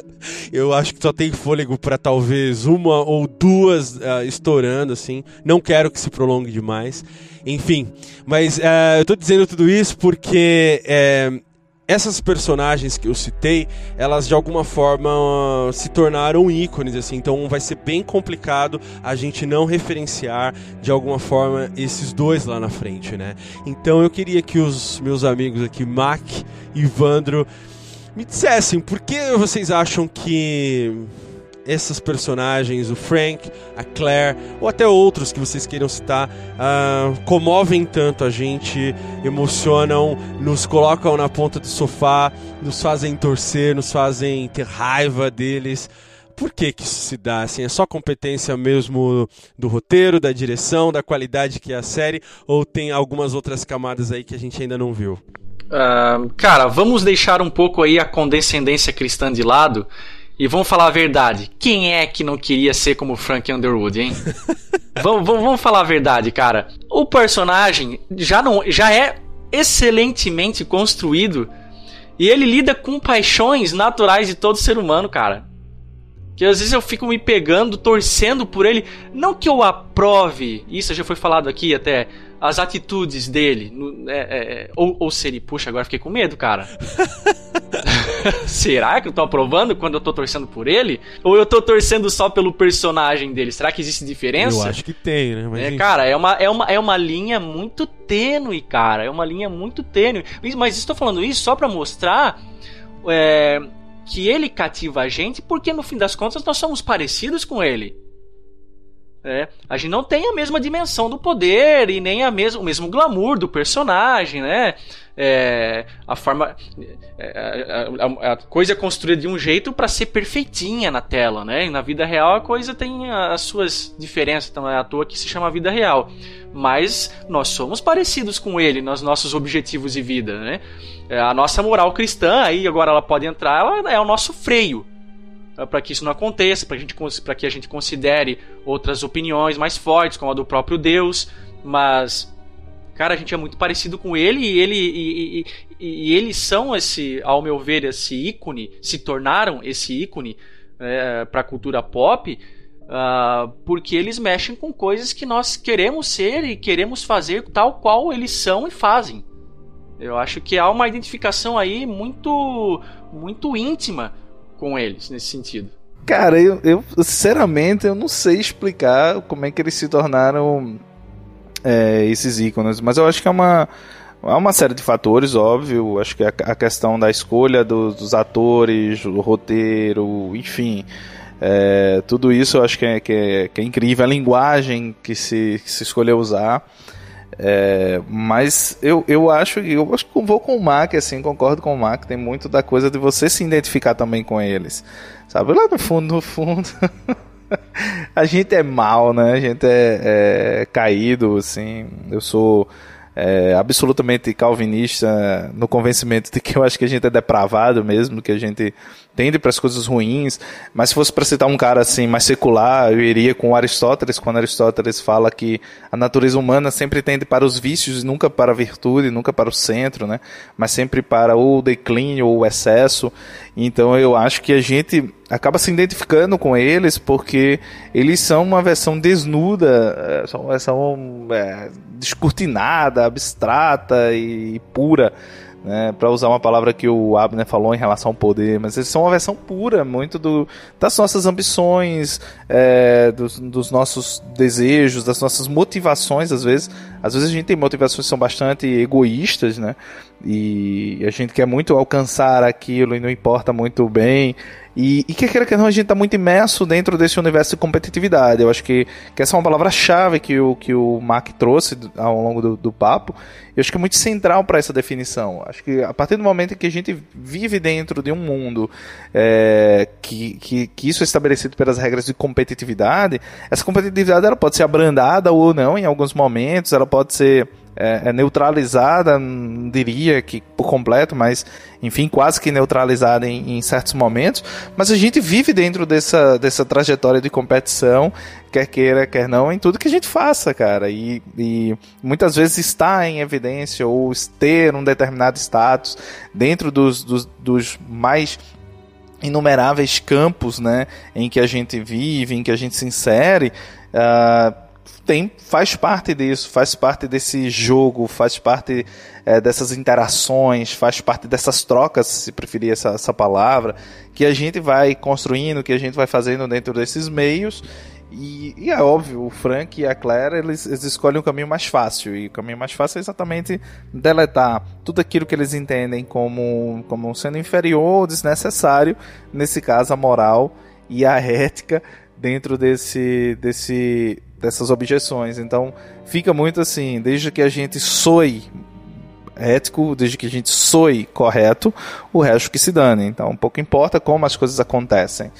Eu acho que só tem fôlego para talvez uma ou duas uh, estourando, assim. Não quero que se prolongue demais. Enfim, mas uh, eu tô dizendo tudo isso porque uh, essas personagens que eu citei, elas de alguma forma se tornaram ícones, assim, então vai ser bem complicado a gente não referenciar de alguma forma esses dois lá na frente, né? Então eu queria que os meus amigos aqui, Mac e Vandro, me dissessem por que vocês acham que esses personagens, o Frank, a Claire, ou até outros que vocês queiram citar, uh, comovem tanto a gente, emocionam, nos colocam na ponta do sofá, nos fazem torcer, nos fazem ter raiva deles. Por que, que isso se dá? Assim, é só competência mesmo do roteiro, da direção, da qualidade que é a série, ou tem algumas outras camadas aí que a gente ainda não viu? Uh, cara, vamos deixar um pouco aí a condescendência cristã de lado e vamos falar a verdade. Quem é que não queria ser como Frank Underwood, hein? vamos, vamos, vamos falar a verdade, cara. O personagem já, não, já é excelentemente construído e ele lida com paixões naturais de todo ser humano, cara. Que às vezes eu fico me pegando, torcendo por ele. Não que eu aprove, isso já foi falado aqui até, as atitudes dele. No, é, é, ou, ou se ele, puxa, agora fiquei com medo, cara. Será que eu tô aprovando quando eu tô torcendo por ele? Ou eu tô torcendo só pelo personagem dele? Será que existe diferença? Eu acho que tem, né? Mas, é, cara, é uma, é, uma, é uma linha muito tênue, cara. É uma linha muito tênue. Mas estou falando isso só para mostrar. É, que ele cativa a gente porque no fim das contas nós somos parecidos com ele. É, a gente não tem a mesma dimensão do poder e nem a mesmo, o mesmo glamour do personagem, né? É, a forma é, a, a, a, coisa é construída de um jeito para ser perfeitinha na tela, né? E na vida real a coisa tem as suas diferenças, então é à toa que se chama vida real. Mas nós somos parecidos com ele nos nossos objetivos de vida, né? É, a nossa moral cristã aí agora ela pode entrar, ela é o nosso freio para que isso não aconteça, para que a gente considere outras opiniões mais fortes, como a do próprio Deus, mas cara, a gente é muito parecido com ele e ele e, e, e, e eles são esse, ao meu ver, esse ícone, se tornaram esse ícone é, para a cultura pop, uh, porque eles mexem com coisas que nós queremos ser e queremos fazer tal qual eles são e fazem. Eu acho que há uma identificação aí muito, muito íntima com eles nesse sentido. Cara, eu, eu sinceramente eu não sei explicar como é que eles se tornaram é, esses ícones, mas eu acho que é uma há uma série de fatores, óbvio. Acho que a, a questão da escolha dos, dos atores, o roteiro, enfim. É, tudo isso eu acho que é, que é, que é incrível. A linguagem que se, que se escolheu usar. É, mas eu, eu acho eu acho que vou com o Mac, assim, concordo com o Mac, tem muito da coisa de você se identificar também com eles. Sabe, lá no fundo, no fundo. a gente é mal, né? A gente é, é caído, assim. Eu sou é, absolutamente calvinista no convencimento de que eu acho que a gente é depravado mesmo, que a gente tende para as coisas ruins. Mas se fosse para citar um cara assim mais secular, eu iria com Aristóteles, quando Aristóteles fala que a natureza humana sempre tende para os vícios nunca para a virtude, nunca para o centro, né? Mas sempre para o declínio ou o excesso. Então eu acho que a gente acaba se identificando com eles porque eles são uma versão desnuda, é, são uma versão é, descortinada, abstrata e pura né, para usar uma palavra que o Abner falou em relação ao poder, mas eles são uma versão pura, muito do, das nossas ambições, é, dos, dos, nossos desejos, das nossas motivações, às vezes. Às vezes a gente tem motivações que são bastante egoístas, né? E a gente quer muito alcançar aquilo e não importa muito bem. E, e que queira que não, a gente está muito imerso dentro desse universo de competitividade. Eu acho que, que essa é uma palavra-chave que o, que o Mark trouxe ao longo do, do papo. Eu acho que é muito central para essa definição. Acho que a partir do momento em que a gente vive dentro de um mundo é, que, que, que isso é estabelecido pelas regras de competitividade, essa competitividade ela pode ser abrandada ou não em alguns momentos, ela pode ser é, é neutralizada, não diria que por completo, mas enfim, quase que neutralizada em, em, certos momentos. Mas a gente vive dentro dessa, dessa trajetória de competição, quer queira, quer não, em tudo que a gente faça, cara. E, e muitas vezes está em evidência ou ter um determinado status dentro dos, dos, dos mais inumeráveis campos né, em que a gente vive, em que a gente se insere. Uh, tem, faz parte disso, faz parte desse jogo, faz parte é, dessas interações, faz parte dessas trocas, se preferir essa, essa palavra, que a gente vai construindo, que a gente vai fazendo dentro desses meios. E, e, é óbvio, o Frank e a Claire eles, eles escolhem o caminho mais fácil. E o caminho mais fácil é exatamente deletar tudo aquilo que eles entendem como, como sendo inferior desnecessário, nesse caso a moral e a ética dentro desse, desse, dessas objeções. Então fica muito assim, desde que a gente soe ético, desde que a gente soe correto, o resto que se dane. Então pouco importa como as coisas acontecem.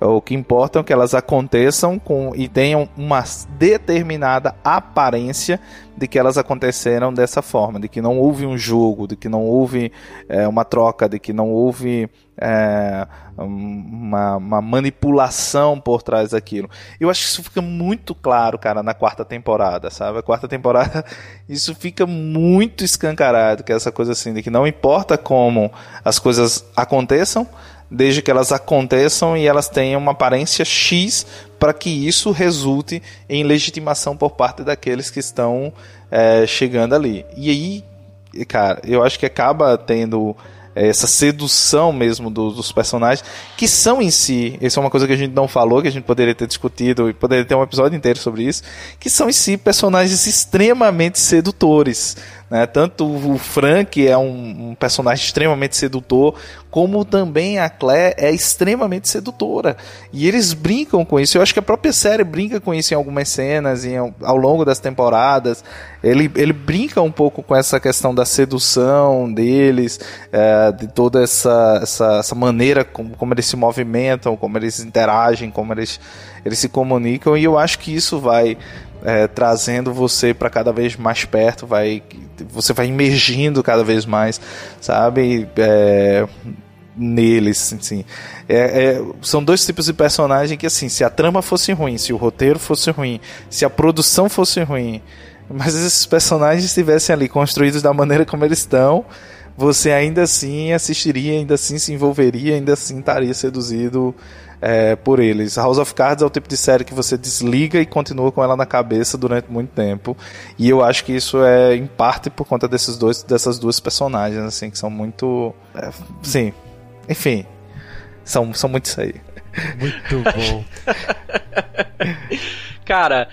O que importa é que elas aconteçam com, e tenham uma determinada aparência de que elas aconteceram dessa forma, de que não houve um jogo, de que não houve é, uma troca, de que não houve é, uma, uma, manipulação por trás daquilo. Eu acho que isso fica muito claro, cara, na quarta temporada, sabe? A quarta temporada, isso fica muito escancarado, que é essa coisa assim, de que não importa como as coisas aconteçam, desde que elas aconteçam e elas tenham uma aparência X para que isso resulte em legitimação por parte daqueles que estão é, chegando ali. E aí, cara, eu acho que acaba tendo essa sedução mesmo do, dos personagens, que são em si, isso é uma coisa que a gente não falou, que a gente poderia ter discutido e poderia ter um episódio inteiro sobre isso, que são em si personagens extremamente sedutores. Né? Tanto o Frank é um, um, personagem extremamente sedutor, como também a Claire é extremamente sedutora. E eles brincam com isso. Eu acho que a própria série brinca com isso em algumas cenas, em, ao longo das temporadas. Ele, ele brinca um pouco com essa questão da sedução deles, é, de toda essa, essa, essa maneira como, como eles se movimentam, como eles interagem, como eles, eles se comunicam. E eu acho que isso vai é, trazendo você para cada vez mais perto, vai você vai emergindo cada vez mais, sabe? É, neles, assim. É, é, são dois tipos de personagem que, assim, se a trama fosse ruim, se o roteiro fosse ruim, se a produção fosse ruim, mas esses personagens estivessem ali construídos da maneira como eles estão, você ainda assim assistiria, ainda assim se envolveria, ainda assim estaria seduzido é, por eles. House of Cards é o tipo de série que você desliga e continua com ela na cabeça durante muito tempo. E eu acho que isso é em parte por conta desses dois, dessas duas personagens, assim, que são muito. É, sim. Enfim. São, são muito isso aí. Muito bom. Cara,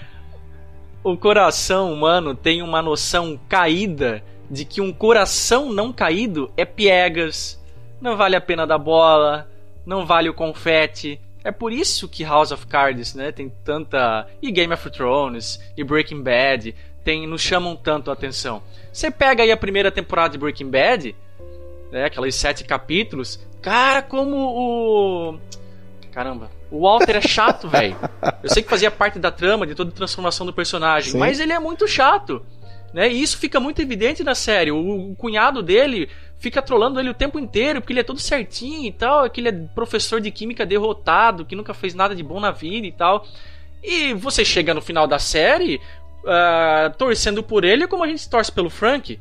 o coração humano tem uma noção caída de que um coração não caído é piegas, não vale a pena da bola, não vale o confete. É por isso que House of Cards, né, tem tanta e Game of Thrones e Breaking Bad tem nos chamam tanto a atenção. Você pega aí a primeira temporada de Breaking Bad, né, aqueles sete capítulos, cara, como o caramba, o Walter é chato, velho. Eu sei que fazia parte da trama de toda a transformação do personagem, Sim. mas ele é muito chato. Né? E isso fica muito evidente na série. O, o cunhado dele fica trolando ele o tempo inteiro, porque ele é todo certinho e tal, que ele é professor de química derrotado, que nunca fez nada de bom na vida e tal. E você chega no final da série uh, torcendo por ele como a gente torce pelo Frank.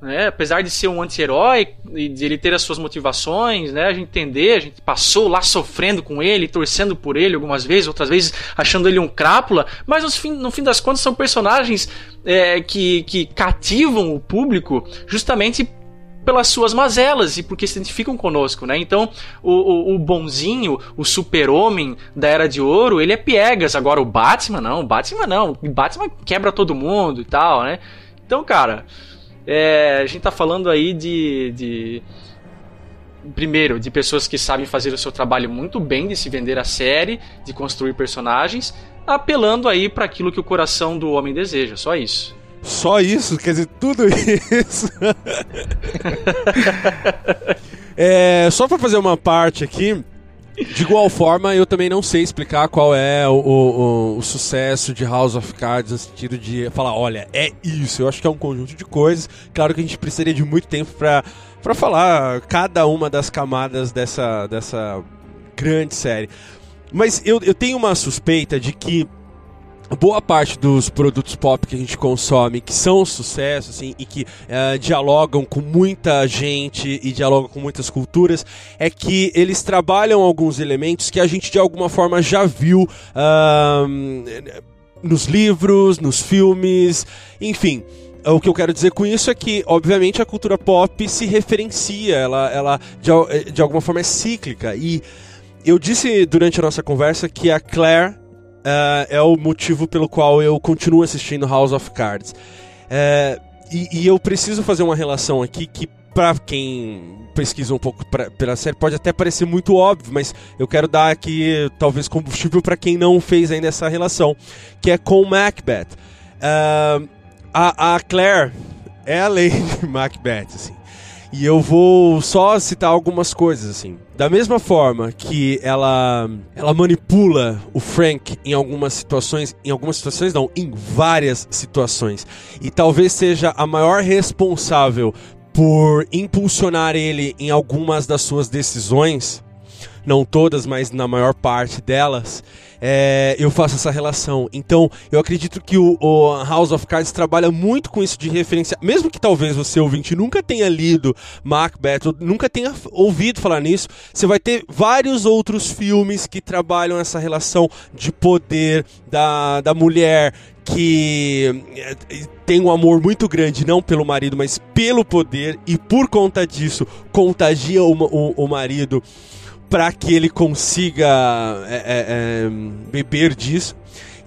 Né? Apesar de ser um anti-herói e de ele ter as suas motivações, né? a gente entender, a gente passou lá sofrendo com ele, torcendo por ele algumas vezes, outras vezes achando ele um crápula, mas no fim, no fim das contas são personagens é, que, que cativam o público justamente pelas suas mazelas e porque se identificam conosco, né? Então, o, o, o bonzinho, o super-homem da Era de Ouro, ele é piegas. Agora, o Batman, não. O Batman, não. O Batman quebra todo mundo e tal, né? Então, cara, é, a gente tá falando aí de, de primeiro, de pessoas que sabem fazer o seu trabalho muito bem, de se vender a série, de construir personagens, apelando aí para aquilo que o coração do homem deseja, só isso. Só isso? Quer dizer, tudo isso? é, só para fazer uma parte aqui, de igual forma, eu também não sei explicar qual é o, o, o, sucesso de House of Cards no sentido de falar, olha, é isso. Eu acho que é um conjunto de coisas. Claro que a gente precisaria de muito tempo para falar cada uma das camadas dessa, dessa grande série. Mas eu, eu tenho uma suspeita de que boa parte dos produtos pop que a gente consome que são um sucesso assim, e que uh, dialogam com muita gente e dialogam com muitas culturas é que eles trabalham alguns elementos que a gente de alguma forma já viu uh, nos livros, nos filmes, enfim. O que eu quero dizer com isso é que, obviamente, a cultura pop se referencia, ela, ela de, de alguma forma é cíclica. E eu disse durante a nossa conversa que a Claire uh, é o motivo pelo qual eu continuo assistindo House of Cards. Uh, e, e, eu preciso fazer uma relação aqui que pra quem pesquisa um pouco pra, pela série, pode até parecer muito óbvio, mas eu quero dar aqui, talvez, combustível para quem não fez ainda essa relação, que é com Macbeth. Uh, a, a Claire é a Lady Macbeth, assim. E eu vou só citar algumas coisas assim. Da mesma forma que ela ela manipula o Frank em algumas situações, em algumas situações não, em várias situações. E talvez seja a maior responsável por impulsionar ele em algumas das suas decisões, não todas, mas na maior parte delas é, eu faço essa relação. Então, eu acredito que o, o, House of Cards trabalha muito com isso de referenciar. Mesmo que talvez você, ouvinte, nunca tenha lido Macbeth, ou nunca tenha ouvido falar nisso, você vai ter vários outros filmes que trabalham essa relação de poder da, da mulher que é, tem um amor muito grande, não pelo marido, mas pelo poder, e por conta disso contagia o, o, o marido para que ele consiga é, é, é, beber disso.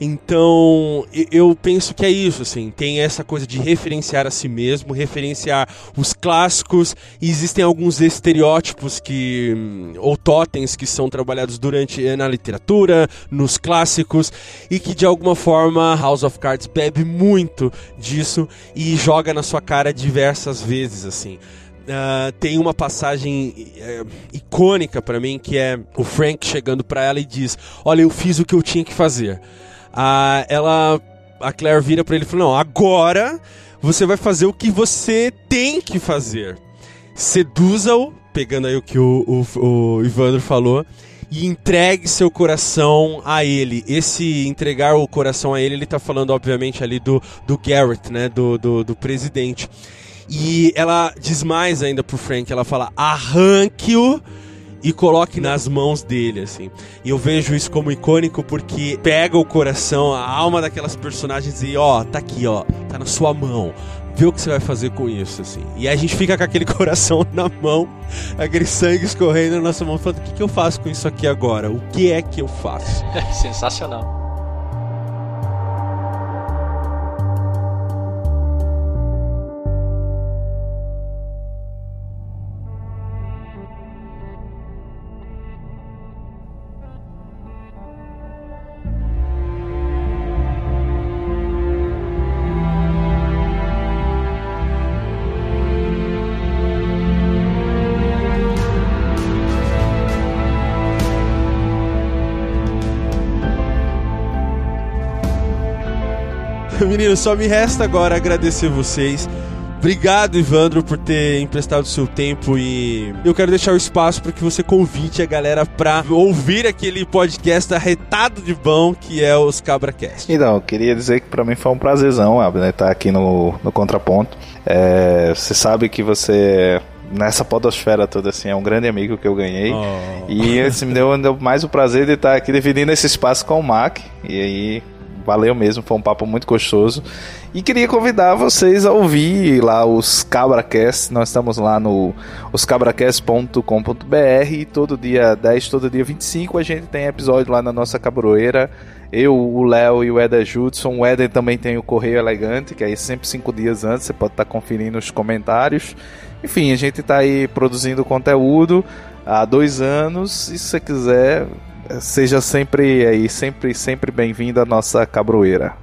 Então, eu penso que é isso, assim, tem essa coisa de referenciar a si mesmo, referenciar os clássicos, existem alguns estereótipos que ou totens que são trabalhados durante eh, na literatura, nos clássicos, e que de alguma forma House of Cards bebe muito disso e joga na sua cara diversas vezes, assim. Uh, tem uma passagem uh, icônica para mim que é o Frank chegando para ela e diz: Olha, eu fiz o que eu tinha que fazer. Uh, ela, a Claire vira para ele e fala: Não, agora você vai fazer o que você tem que fazer. Seduza-o, pegando aí o que o, o, o Ivandro falou, e entregue seu coração a ele. Esse entregar o coração a ele, ele tá falando, obviamente, ali do, do Garrett, né? Do, do, do presidente. E ela diz mais ainda pro Frank, ela fala: arranque-o e coloque nas mãos dele, assim. E eu vejo isso como icônico porque pega o coração, a alma daquelas personagens e ó, tá aqui, ó, tá na sua mão. Vê o que você vai fazer com isso, assim. E a gente fica com aquele coração na mão, aquele sangue escorrendo na nossa mão, falando: o que, que eu faço com isso aqui agora? O que é que eu faço? Sensacional. Só me resta agora agradecer vocês. Obrigado, Ivandro, por ter emprestado o seu tempo e eu quero deixar o espaço para que você convide a galera para ouvir aquele podcast arretado de bom que é os CabraCast. Então, eu queria dizer que para mim foi um prazerzão né, estar tá aqui no, no Contraponto. É, você sabe que você nessa podosfera toda, assim, é um grande amigo que eu ganhei. Oh. E assim, me deu, me deu mais o prazer de estar aqui dividindo esse espaço com o Mac. E aí, valeu mesmo, foi um papo muito gostoso. E queria convidar vocês a ouvir lá os CabraCast. Nós estamos lá no oscabracast.com.br e todo dia 10, todo dia 25 a gente tem episódio lá na nossa cabroeira. Eu, o Léo e o Eder Judson. O Eder também tem o Correio Elegante, que aí sempre cinco dias antes você pode estar tá conferindo os comentários. Enfim, a gente está aí produzindo conteúdo há dois anos e se você quiser seja sempre aí, sempre, sempre bem-vindo à nossa cabroeira.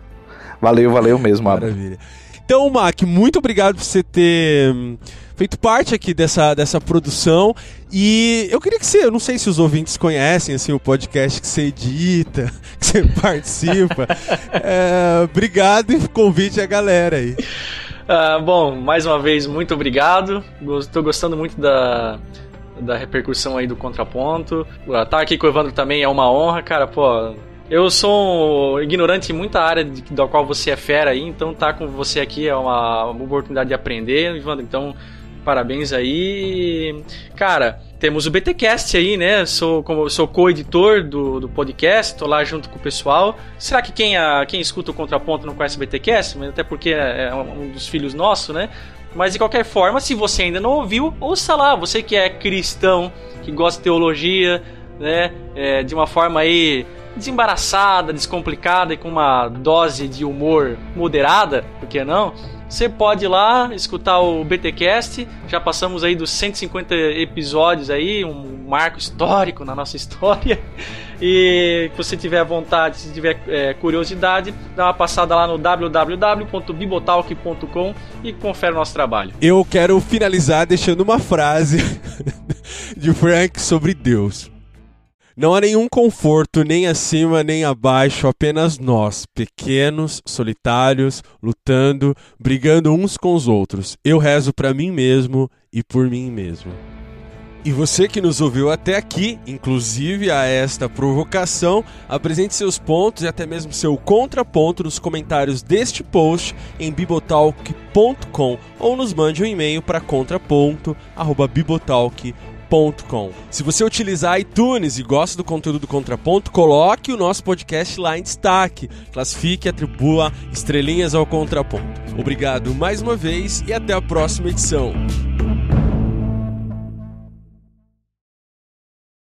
Valeu, valeu mesmo, Maravilha. Então, Mac, muito obrigado por você ter hum, feito parte aqui dessa, dessa produção. E eu queria que você, eu não sei se os ouvintes conhecem assim, o podcast que você edita, que você participa. é, obrigado e convite a galera aí. Uh, bom, mais uma vez, muito obrigado. Estou gostando muito da, da repercussão aí do contraponto. Estar tá aqui com o Evandro também é uma honra, cara, pô. Eu sou um ignorante em muita área de, da qual você é fera aí, então tá com você aqui é uma, uma oportunidade de aprender, Evandro. Então, parabéns aí. Cara, temos o BTcast aí, né? Sou como sou co-editor do, do podcast, tô lá junto com o pessoal. Será que quem, a, quem escuta o contraponto não conhece o BTcast? Até porque é, é um dos filhos nossos, né? Mas de qualquer forma, se você ainda não ouviu, ouça lá. Você que é cristão, que gosta de teologia, né? É, de uma forma aí desembaraçada, descomplicada e com uma dose de humor moderada, por que não? Você pode ir lá escutar o BTcast. Já passamos aí dos 150 episódios aí, um marco histórico na nossa história. E se você tiver vontade, se tiver é, curiosidade, dá uma passada lá no www.bibotalk.com e confere o nosso trabalho. Eu quero finalizar deixando uma frase de Frank sobre Deus. Não há nenhum conforto nem acima nem abaixo, apenas nós, pequenos, solitários, lutando, brigando uns com os outros. Eu rezo para mim mesmo e por mim mesmo. E você que nos ouviu até aqui, inclusive a esta provocação, apresente seus pontos e até mesmo seu contraponto nos comentários deste post em bibotalk.com ou nos mande um e-mail para contraponto@bibotalk.com se você utilizar iTunes e gosta do conteúdo do Contraponto, coloque o nosso podcast lá em destaque. Classifique e atribua estrelinhas ao Contraponto. Obrigado mais uma vez e até a próxima edição.